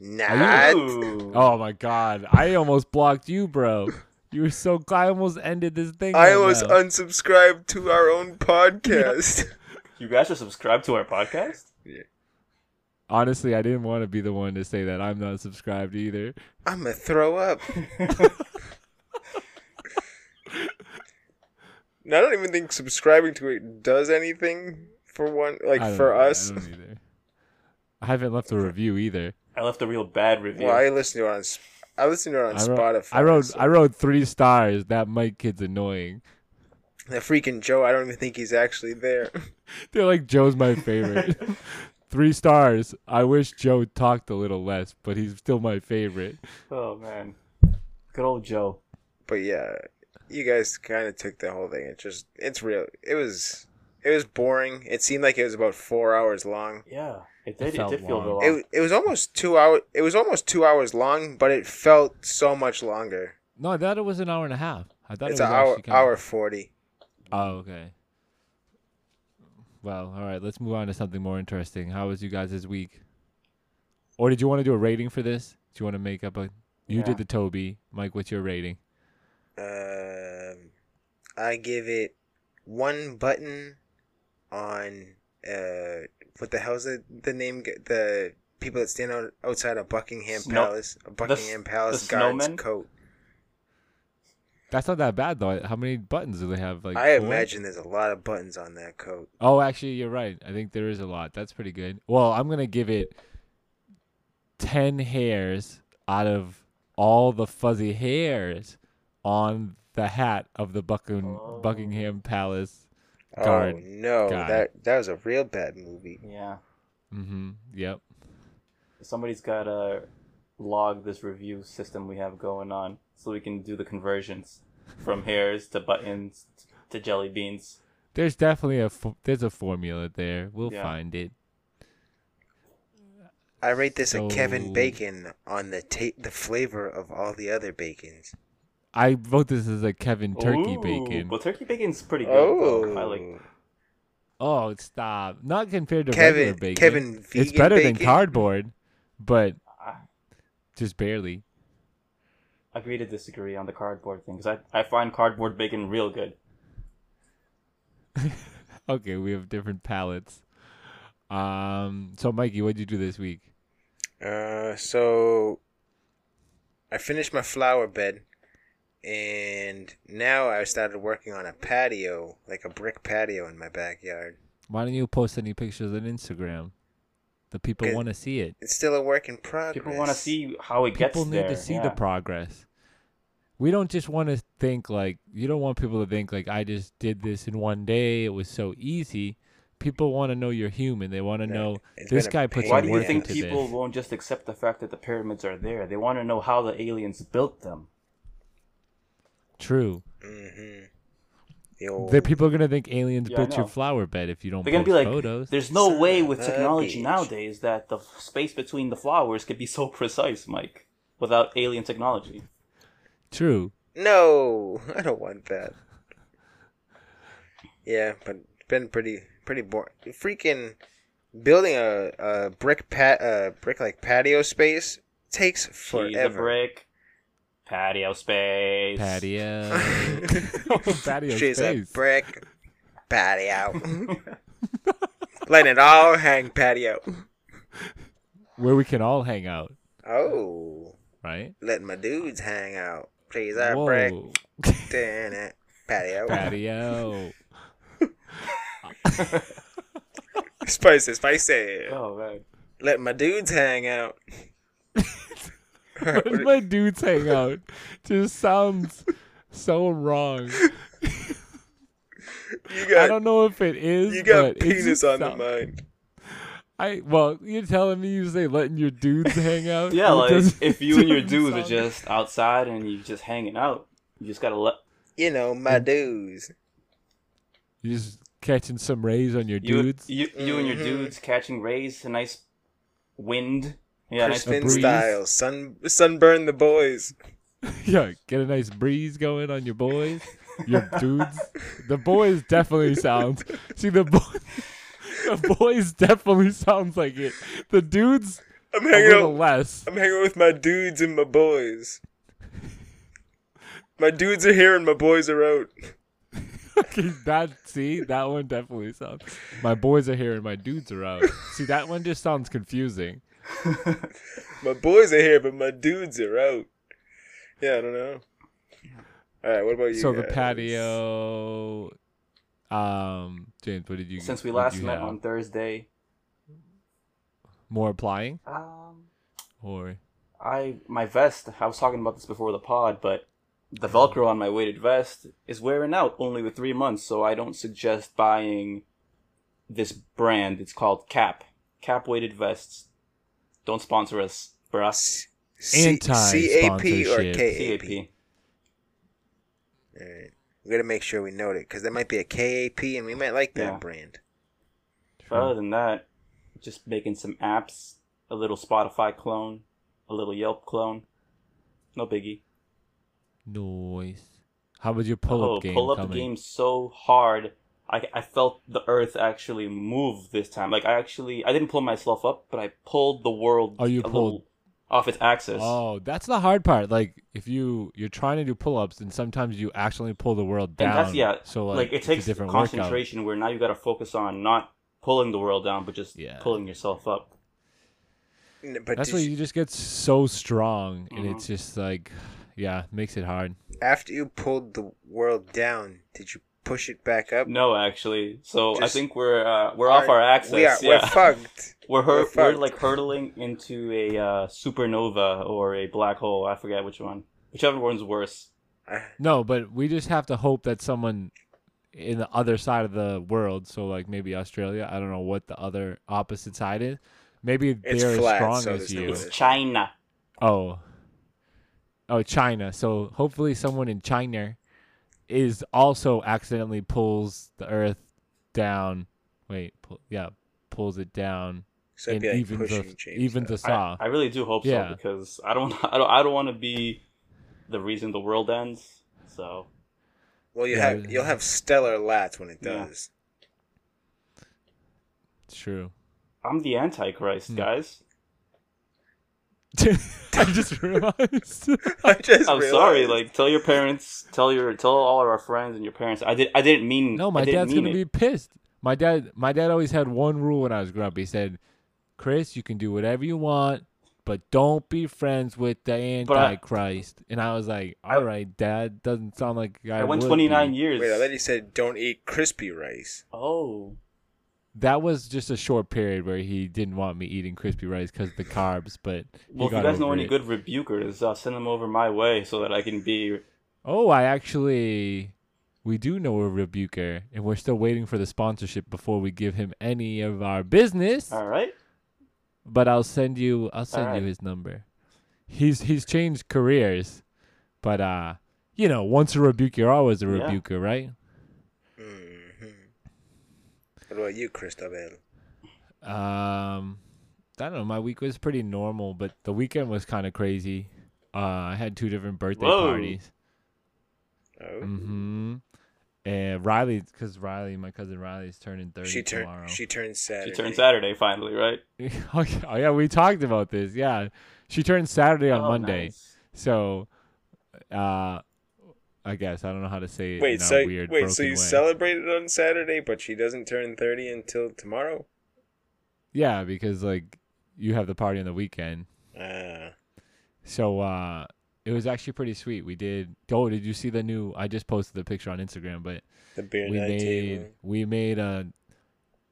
Not. Ooh. Oh my god, I almost blocked you, bro. You were so. I almost ended this thing. I right almost now. unsubscribed to our own <laughs> podcast. You guys are subscribed to our podcast? Yeah. Honestly, I didn't want to be the one to say that I'm not subscribed either. I'm gonna throw up. <laughs> I don't even think subscribing to it does anything for one, like I don't for know, I us. don't either. I haven't left a review either. I left a real bad review. Well, I listen to it on. I listen to it on I wrote, Spotify. I wrote, so- I wrote three stars. That Mike kid's annoying. the freaking Joe. I don't even think he's actually there. <laughs> They're like Joe's my favorite. <laughs> three stars. I wish Joe talked a little less, but he's still my favorite. oh man, good old Joe. but yeah, you guys kind of took the whole thing. It just, it's real. It was, it was boring. It seemed like it was about four hours long. Yeah, it did. It, felt did feel long. real long. It, it was almost two hour. It was almost two hours long, but it felt so much longer. No, I thought it was an hour and a half. I thought It's it an was hour, actually kinda- hour forty. Oh, okay. Well, all right. Let's move on to something more interesting. How was you guys this week? Or did you want to do a rating for this? Do you want to make up a? You Yeah. did the Toby, Mike. What's your rating? Um, I give it one button on uh, what the hell's the the name? The people that stand out outside of Buckingham Snow- Palace, a Buckingham Palace the guard's snowmen? coat. That's not that bad though. How many buttons do they have? Like I four? imagine there's a lot of buttons on that coat. Oh, actually, you're right. I think there is a lot. That's pretty good. Well, I'm gonna give it ten hairs out of all the fuzzy hairs on the hat of the Bucking- Oh. Buckingham Palace guard. oh no, guy. that that was a real bad movie. yeah, Mm-hmm. Yep. somebody's got to log this review system we have going on, so we can do the conversions from <laughs> hairs to buttons to jelly beans. There's definitely a fo- there's a formula there. We'll Yeah. find it. I rate this a Kevin Bacon on the ta- the flavor of all the other bacons. I vote this as a Kevin Turkey Ooh, bacon. Well, turkey bacon's pretty good. Oh. I like. Oh, stop! Not compared to Kevin regular bacon. Kevin vegan it's better than cardboard, but just barely. agree to disagree on the cardboard thing because I, I find cardboard bacon real good. <laughs> Okay, we have different palates. Um, so Mikey, what'd you do this week? Uh, so I finished my flower bed, and now I started working on a patio, like a brick patio in my backyard. Why don't you post any pictures on Instagram? The people want to see it. It's still a work in progress. People want to see how it gets People need there. to see yeah. the progress. We don't just want to think like you don't want people to think like I just did this in one day. It was so easy. People want to know you're human. They want to Right. know this been a guy put pain some Why do you think people this. won't just accept the fact that the pyramids are there? They want to know how the aliens built them. True. Mm-hmm. The The people are gonna think aliens Yeah, built your flower bed if you don't They're post gonna be like, photos. "There's no Son way with technology bitch. nowadays that the space between the flowers could be so <laughs> precise, Mike, without alien technology." True. no, I don't want that. Yeah, but it's been pretty pretty boring. Freaking building a, a brick pat a brick like patio space takes She's forever. a brick. Patio space. Patio. <laughs> patio She's a space. brick patio. Letting it all hang patio. where we can all hang out, Oh, right? letting my dudes hang out. Please, I break. Whoa, Damn <laughs> it. Patio. patio. <laughs> Spicy, spicy. Oh man. Let my dudes hang out. <laughs> Alright, Where what- my dudes hang out just sounds so wrong. <laughs> you I don't know if it is. you got but penis just on the mind. I well, you're telling me you say letting your dudes hang out? Yeah, like if you and your doesn't <laughs> dudes are just outside and you're just hanging out, you just gotta let You know, my dudes. you just catching some rays on your you dudes. you, you and your Mhm. dudes catching rays, a nice wind. Yeah, nice Crispin breeze. style. Sun sunburn the boys. <laughs> yeah, get a nice breeze going on your boys, your dudes. The boys definitely sounds. See the boys. <laughs> The boys definitely sounds like it. The dudes I'm a hanging little out. less. I'm hanging with my dudes and my boys. My dudes are here and my boys are out. <laughs> Okay, that see that one definitely sounds. My boys are here and my dudes are out. See that one just sounds confusing. <laughs> My boys are here, but my dudes are out. Yeah, I don't know. All right, what about you? so the patio. Um, James, what did you? Since we last met have? on Thursday, more applying um, or I my vest. I was talking about this before the pod, but the Velcro on my weighted vest is wearing out only with three months. So I don't suggest buying this brand. It's called Cap. Cap weighted vests. Don't sponsor us, bruh. C- C- Anti-sponsorship. CAP or KAP? CAP. All right. We gotta make sure we note it because there might be a KAP and we might like that Yeah. brand. But other than that, just making some apps, a little Spotify clone, a little Yelp clone. No biggie. noise? How about your pull oh, up game pull up coming? game so hard. I, I felt the earth actually move this time. Like I actually I didn't pull myself up, but I pulled the world Oh, you a pulled- off its axis. Oh, that's the hard part. Like if you you're trying to do pull ups, and sometimes you accidentally pull the world and down. that's yeah. So like, like, it takes a different workout. concentration where now you got to focus on not pulling the world down, but just Yeah. pulling yourself up. But That's why you- you just get so strong, and Mhm. it's just like, yeah, makes it hard. after you pulled the world down, did you push it back up? No, actually. So I think we're uh, we're off our axis. We are, yeah. We're fucked. We're, <laughs> We're hur- we're like hurtling into a uh, supernova or a black hole. I forget which one. Whichever one's worse. No, but we just have to hope that someone in the other side of the world, so like maybe Australia, I don't know what the other opposite side is. Maybe It's they're flat, as strong so as you. It's China. Oh. Oh, China. So hopefully someone in China is also accidentally pulls the earth down. Wait, pull, yeah, pulls it down So it'd and be like the James evens up. the saw. I, I really do hope Yeah. so because <laughs> I don't I don't I don't want to be the reason the world ends. So Well, you Yeah. have you'll have stellar lats when it does. it's true. I'm the Antichrist, Hmm. guys. <laughs> I just realized. <laughs> I just I'm sorry. Like, tell your parents, tell your, tell all of our friends and your parents. I did. I didn't mean. no, my I dad's gonna it. be pissed. My dad, my dad always had one rule when I was growing up. He said, "Chris, you can do whatever you want, but don't be friends with the But I- Antichrist." and I was like, I- "All right, Dad. Doesn't sound like I, I went would 29 be." years. Wait, I thought you said don't eat crispy rice. oh, That was just a short period where he didn't want me eating crispy rice because the carbs. But well, if you guys know any it. good rebukers, uh, send them over my way so that I can be. Oh, I actually, we do know a rebuker, and we're still waiting for the sponsorship before we give him any of our business. All right. But I'll send you, I'll send Alright. you his number. He's he's changed careers, but uh, you know, once a rebuker, always a Yeah. rebuker, right? What about you, Cristobal? Um, I don't know. My week was pretty normal, but the weekend was kind of crazy. Uh, I had two different birthday Whoa. parties. Oh, Mm-hmm. And Riley, because Riley, my cousin Riley's turning thirty she turned. tomorrow. She turned Saturday. She turned Saturday finally, right? <laughs> oh, yeah, oh, yeah, we talked about this. Yeah, she turned Saturday on Oh, Monday. nice. So, uh, I guess I don't know how to say it Wait, in so a weird wait, so you way. celebrated on Saturday, but she doesn't turn thirty until tomorrow. Yeah, because like you have the party on the weekend. Uh, So uh it was actually pretty sweet. We did Oh, did you see the new I just posted the picture on Instagram, but the beer we made table. we made a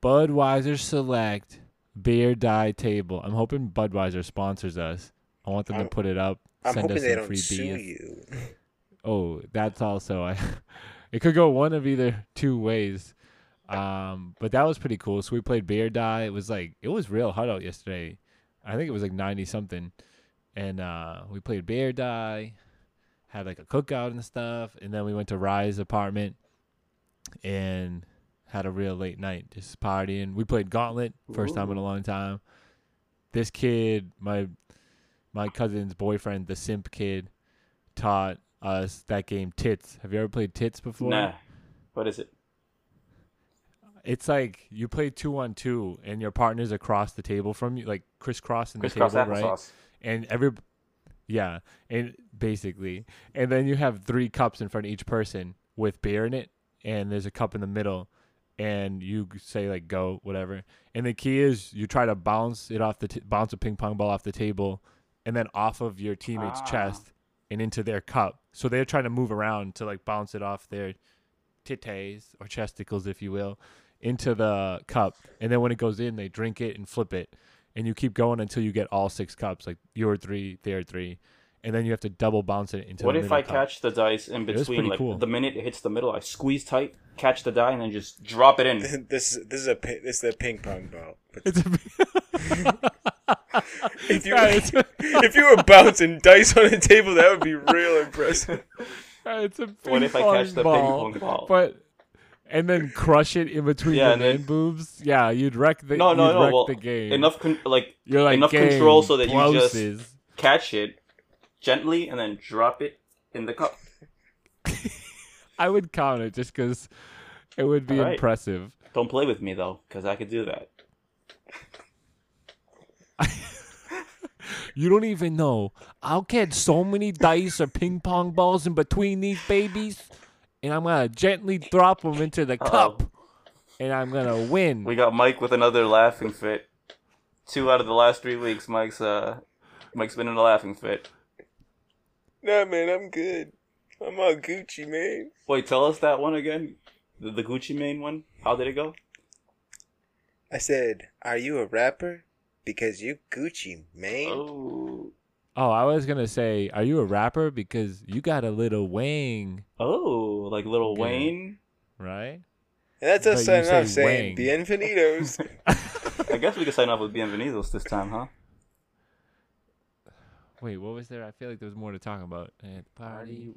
Budweiser Select beer die table. I'm hoping Budweiser sponsors us. I want them I'm- to put it up. I'm send hoping us they don't free sue beers. you. <laughs> Oh, that's also I. <laughs> it could go one of either two ways. Um, but that was pretty cool. So we played beer die. It was like it was real hot out yesterday. I think it was like ninety something, and uh, we played beer die. Had like a cookout and stuff, and then we went to Rye's apartment, and had a real late night, just partying. We played Gauntlet, first time in a long time. This kid, my my cousin's boyfriend, the simp kid, taught us that game Tits. Have you ever played Tits before? Nah. What is it? It's like you play two on two, and your partner's across the table from you, like crisscrossing the Crisscross table, right? And every, yeah, and basically, and then you have three cups in front of each person with beer in it, and there's a cup in the middle, and you say like go whatever, and the key is you try to bounce it off the t- bounce a ping pong ball off the table, and then off of your teammate's Ah. chest and into their cup. So they're trying to move around to like bounce it off their titties or chesticles, if you will, into the cup. And then when it goes in, they drink it and flip it. And you keep going until you get all six cups, like your three, their three. And then you have to double bounce it into What the if middle I cup. catch the dice in between? Like cool. the minute it hits the middle, I squeeze tight, catch the die, and then just drop it in. <laughs> this this is a this is a ping pong ball. It's a <laughs> <laughs> if you Yeah, <laughs> if you were bouncing dice on a table, that would be real impressive. it's a <laughs> What if I catch the ball, ping pong ball? But and then crush it in between Yeah, the and then- man boobs. Yeah, you'd wreck the no, no, no. Well, the game. enough, con- like You're like enough control so that you just- catch it gently and then drop it in the cup. <laughs> I would count it just because it would be Alright. impressive. Don't play with me though, because I could do that. <laughs> You don't even know. I'll get so many dice or ping pong balls in between these babies, and I'm gonna gently drop them into the cup, and I'm gonna win. We got Mike with another laughing fit. Two out of the last three weeks, Mike's uh, Mike's been in a laughing fit. nah, man, I'm good. I'm all Gucci, man. Wait, tell us that one again. The, the Gucci Mane one. How did it go? I said, "Are you a rapper?" Because you Gucci, man. Oh, Oh, I was gonna say, are you a rapper? Because you got a little wang, oh, like Little Okay. Wayne. right? And that's us But you signing off say saying, wang. "Bienvenidos." <laughs> I guess we could sign off with Bienvenidos this time, huh? Wait, what was there? I feel like there was more to talk about. At the party.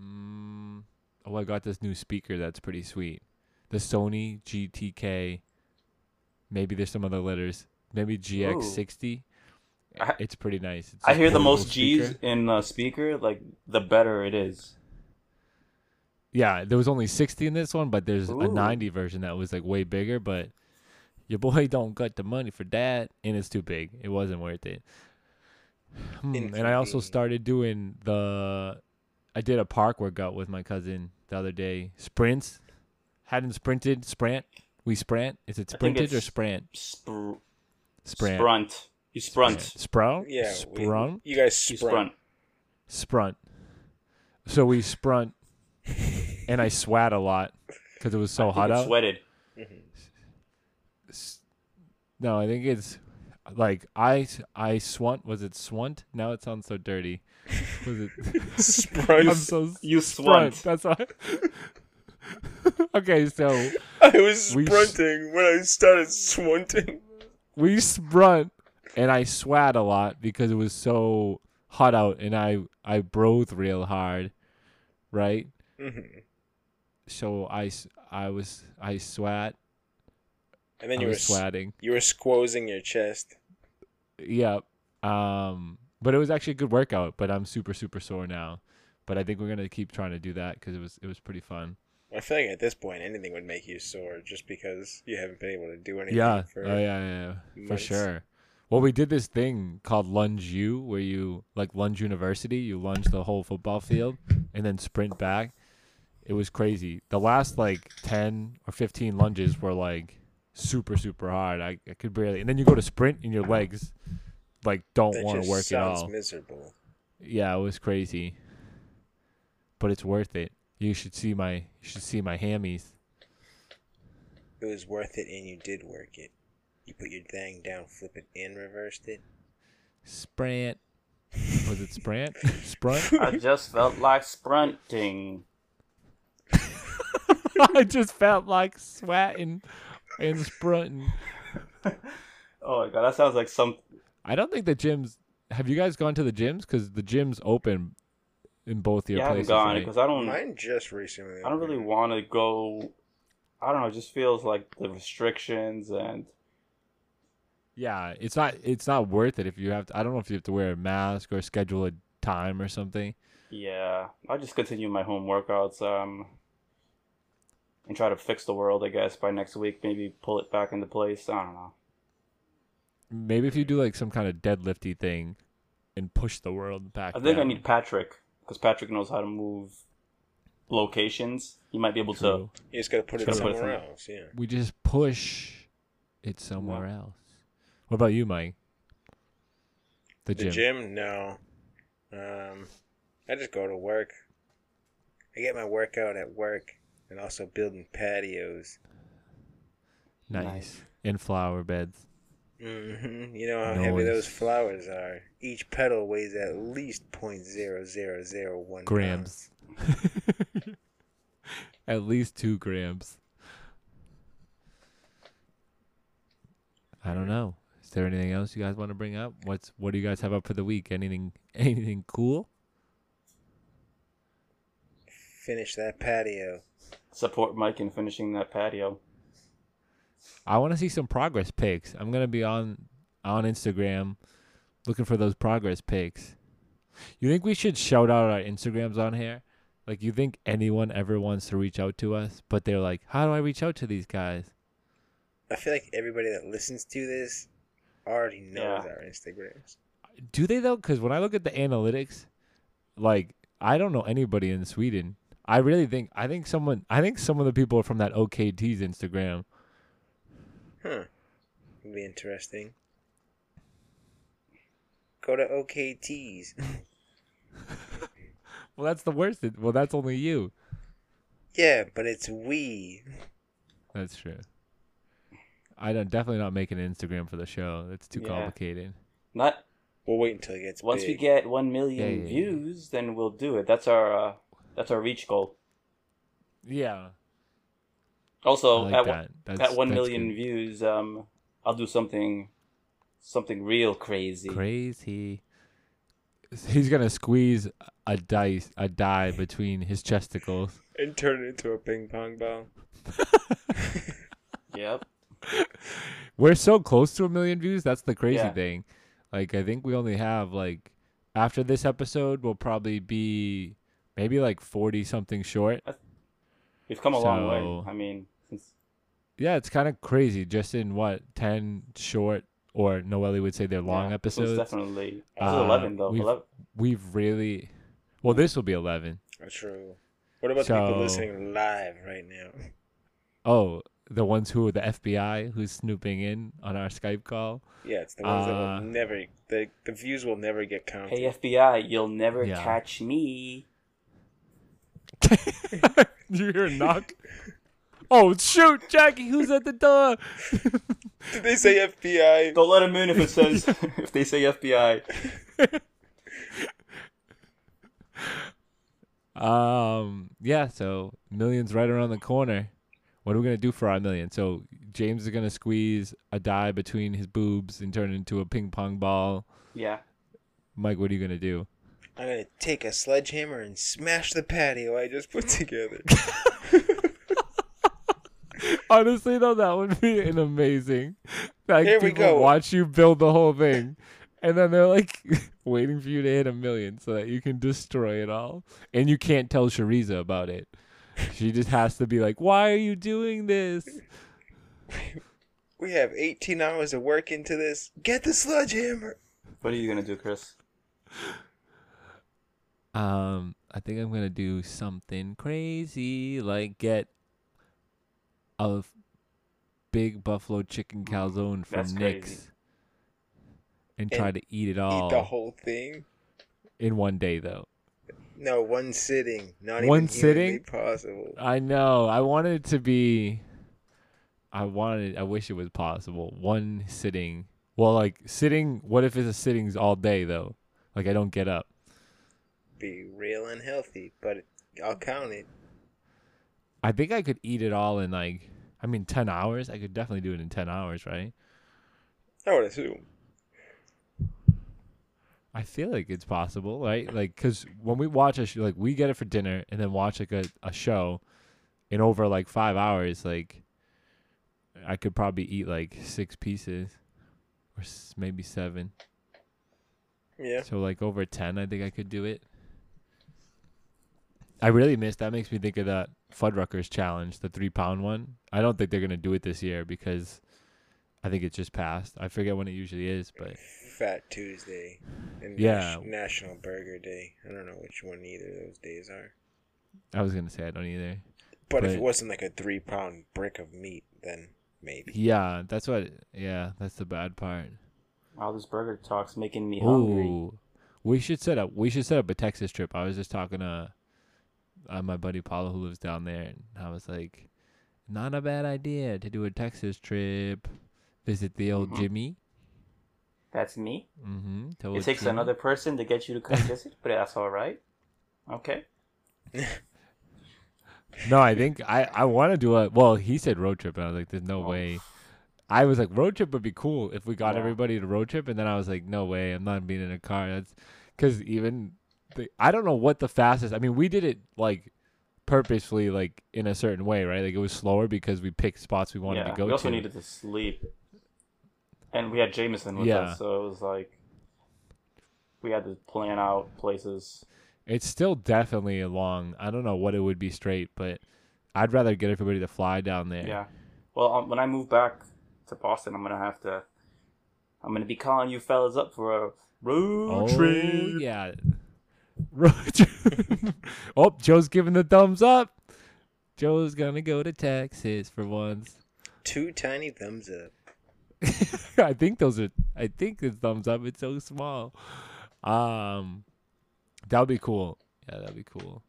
Mm, oh, I got this new speaker that's pretty sweet. The Sony GTK. Maybe there's some other letters. Maybe GX60. I- It's pretty nice. It's I a hear the portable most G's speaker. in a speaker, like the better it is. Yeah, there was only 60 in this one, but there's a 90 version that was like way bigger. But your boy <laughs> don't got the money for that, and it's too big. It wasn't worth it. Hmm, and I also started doing the. I did a park workout with my cousin the other day. Sprints. Hadn't sprinted. Sprint. We sprint. Is it sprinted or it's sprint? Spr- Sprint. Sprunt. You sprunt. Sprout. yeah, we- Sprung. you guys You sprunt. Sprunt. So we sprunt, and I swat a lot because it was so I hot it out. Sweated. No, I think it's like I I swunt. Was it swunt? Now it sounds so dirty. Was it? <laughs> Sprunt. I'm so You sprunt. swunt. That's why. <laughs> okay, so I was We s- sprinting when I started swunting. We sprunt, and I swat a lot because it was so hot out, and I I broth real hard, right? hmm So I was I swat. And then I you were was s- swatting. you were squozing your chest. Yeah. Um, but it was actually a good workout. But I'm super super sore now. But I think we're gonna keep trying to do that because it was it was pretty fun. I feel like at this point anything would make you sore just because you haven't been able to do anything. Yeah. For, Oh yeah, yeah, yeah. For sure. Well, we did this thing called Lunge U, where you like lunge university, you lunge the whole football field and then sprint back. It was crazy. The last like ten or fifteen lunges were like super super hard. I, I could barely. And then you go to sprint and your legs like don't want to work at all. miserable. Yeah, it was crazy. But it's worth it. You should see my you should see my hammies. It was worth it, and you did work it. You put your thing down, flip it, and reversed it. Sprint. Was it sprint? <laughs> Sprunt? I just felt like sprinting. <laughs> I just felt like sweating and sprunting. <laughs> Oh my god, that sounds like some. I don't think the gyms. Have you guys gone to the gyms? Because the gyms open in both your Yeah, I haven't places. gone right? because I don't. Mine just recently. I don't really want to go. I don't know. It just feels like the restrictions and Yeah, it's not. It's not worth it if you have. To, I don't know if you have to wear a mask or schedule a time or something. yeah, I'll just continue my home workouts. Um, and try to fix the world. I guess by next week, maybe pull it back into place. I don't know. Maybe if you do like some kind of deadlifty thing, and push the world back. I think I need Patrick because Patrick knows how to move locations. He might be able to. True. You just gotta put it gotta put it somewhere else. Yeah. We just push it somewhere else. What about you, Mike? The gym. The gym. gym? No. Um, I just go to work. I get my workout at work, and also building patios. Nice. Nice. In flower beds. Hmm You know how heavy those flowers are. Each petal weighs at least point zero zero zero one Grams. <laughs> At least two grams. I don't know. Is there anything else you guys want to bring up? What's what do you guys have up for the week? Anything <laughs> anything cool? Finish that patio. support Mike in finishing that patio. I want to see some progress pics. I'm gonna be on on Instagram looking for those progress pics. You think we should shout out our Instagrams on here? Like you think anyone ever wants to reach out to us, but they're like, "How do I reach out to these guys?" I feel like everybody that listens to this already knows Yeah. our Instagrams. Do they though? Because when I look at the analytics, like I don't know anybody in Sweden. I really think I think someone I think some of the people are from that OKT's Instagram. Huh. Would be interesting. Go to OKTs. <laughs> Well, that's the worst. Well, that's only you. yeah, but it's we. That's true. I don't definitely not make an Instagram for the show. It's too Yeah. complicated. Not We'll wait until it gets once we get one million Yeah, yeah, yeah. views, then we'll do it. That's our uh, that's our reach goal. Yeah. Also, like at, that. That's, at million good. views, um, I'll do something something real crazy. Crazy. <laughs> He's gonna squeeze a dice, a die between his chesticles. <laughs> and turn it into a ping pong ball. <laughs> Yep. We're so close to a million views. That's the crazy Yeah. thing. Like I think we only have like after this episode, we'll probably be maybe like forty something short. We've come a long way. I mean, since Yeah, it's kind of crazy. Just in what ten short, or Noelle would say they're long yeah, this one's episodes. definitely this Uh, eleven though. we've- 11. We've really, well, this will be eleven. That's true. What about the people listening live right now? Oh, the ones who are the FBI who's snooping in on our Skype call. Yeah, it's the ones that Uh, will never. The the views will never get counted. Hey FBI, you'll never Yeah. catch me. <laughs> you hear a knock? <laughs> oh shoot, Jackie, who's at the door? Did they say FBI? Don't let him in if it says <laughs> if they say FBI. Um, yeah. So millions right around the corner. What are we gonna do for our million? So James is gonna squeeze a die between his boobs and turn it into a ping pong ball. Yeah. Mike, what are you gonna do? I'm gonna take a sledgehammer and smash the patio I just put together. <laughs> Honestly, though, that would be an amazing. Like Here we go. watch you build the whole thing, and then they're like <laughs> waiting for you to hit a million so that you can destroy it all, and you can't tell Shariza about it. She just has to be like, "Why are you doing this?" <laughs> we have 18 hours of work into this. Get the sledgehammer. What are you gonna do, Chris? Um, I think I'm gonna do something crazy, like get a f- big buffalo chicken calzone from That's Nick's crazy. and And try to eat it Eat all the whole thing. in one day though. No, one sitting. Not One even sitting? possible. I know. I wanted it to be. I wanted. I wish it was possible. One sitting. Well, like sitting. What if it's a sittings all day though? Like I don't get up. Be real unhealthy, but I'll count it. I think I could eat it all in like. I mean, ten hours. I could definitely do it in ten hours, right? I would assume. I feel like it's possible, right? Like, cause when we watch a show, like we get it for dinner and then watch like a, a show, in over like five hours, like I could probably eat like six pieces, or maybe seven. Yeah. So like over ten, I think I could do it. I really miss. That makes me think of that Fuddruckers challenge, the three pound one. I don't think they're gonna do it this year because I think it just passed. I forget when it usually is, but Fat Tuesday and Yeah. National Burger Day. I don't know which one either of those days are. I was gonna say I don't either. But, if it wasn't like a three pound brick of meat, then maybe. Yeah, that's what. Yeah, that's the bad part. All this burger talk's making me hungry. We should set up. We should set up a Texas trip. I was just talking to uh, my buddy Paulo who lives down there, and I was like, not a bad idea to do a Texas trip. Visit the old Mhm. Jimmy. That's me. Mm-hmm. It takes another person to get you to come <laughs> visit, but that's all right. Okay. <laughs> No, I think I I want to do a. Well, he said road trip, and I was like, there's no Oh. way. I was like, road trip would be cool if we got Yeah. everybody to road trip, and then I was like, no way, I'm not being in a car. That's because even the, I don't know what the fastest. I mean, we did it like purposefully, like in a certain way, right? Like it was slower because we picked spots we wanted yeah. to go to. we also to. needed to sleep, and we had Jameson with Yeah. us, so it was like we had to plan out places. It's still definitely a long. I don't know what it would be straight, but I'd rather get everybody to fly down there. Yeah. Well, um, when I move back to Boston, I'm gonna have to. I'm gonna be calling you fellas up for a road Oh trip. yeah. Road <laughs> oh, Joe's giving the thumbs up. Joe's gonna go to Texas for once. Two tiny thumbs up. <laughs> I think those are. I think the thumbs up. It's so small. Um, that would be cool. Yeah, that'd be cool.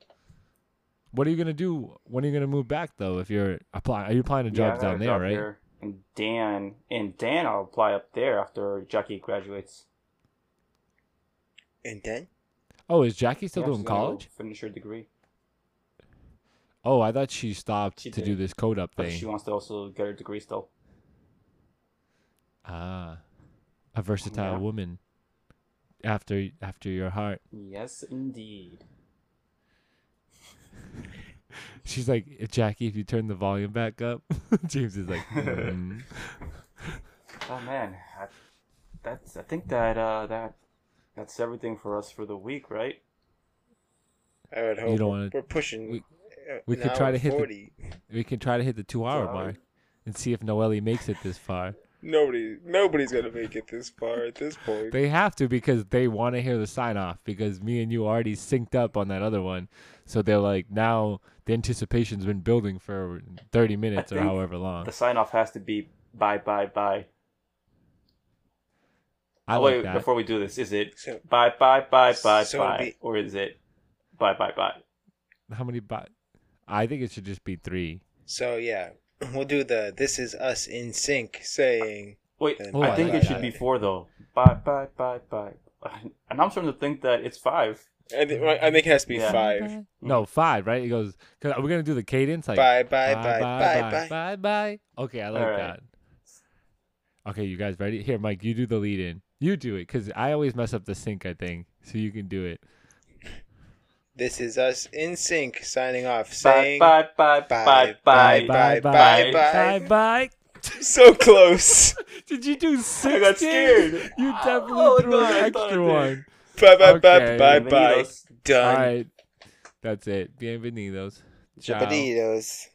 What are you gonna do? When are you gonna move back though? If you're applying, are you applying to Yeah, jobs got a down there, job right? here. And Dan, and Dan, I'll apply up there after Jackie graduates. And then? Oh, is Jackie still Yeah, doing she's gonna go college? Finish her degree, Oh, I thought she stopped She to did. do this code up but thing. she wants to also get her degree still. Ah, a versatile Yeah. woman. After after your heart. Yes, indeed. <laughs> She's like, "Eh, Jackie, if you turn the volume back up. <laughs> James is like, <laughs> "Mm." Oh man, I, that's. I think that uh, that that's everything for us for the week, right? I would hope don't we're, wanna- we're pushing. we- uh, we could try hour to hit the- we can try to hit the two hour hour. mark and see if Noelle makes it this far. Nobody, nobody's gonna make it this far at this point. They have to because they want to hear the sign off because me and you already synced up on that other one. So they're like, now the anticipation's been building for 30 minutes or however long. The sign off has to be bye bye bye. I oh like wait, that. before we do this, is it So- bye bye bye bye So bye, be- or is it bye bye bye? How many? Bi- I think it should just be three. So yeah, <clears throat> we'll do the "This is us in sync" saying. Wait, Oh, I I think like it should that. be four though. Bye bye bye bye. <laughs> And I'm starting to think that it's five. I think, I think it has to be Yeah. five. No, five, right? It goes. Cause are we gonna do the cadence? Like Bye bye bye bye bye, bye. bye, bye. Okay, I like All right. that. Okay, you guys ready? Here, Mike, you do the lead in. You do it, because I always mess up the sync, I think. So you can do it. This is us in sync signing off, Bye saying bye bye Bye, bye bye. bye, bye, bye, bye, bye. bye. <laughs> so close. <laughs> Did you do six? I got scared. You oh, definitely Oh, threw no, an I thought I extra did. one. Bye bye bye Okay. bye bye. Bienvenidos. Done. All right, that's it. Bienvenidos. Ciao. Chapadillos.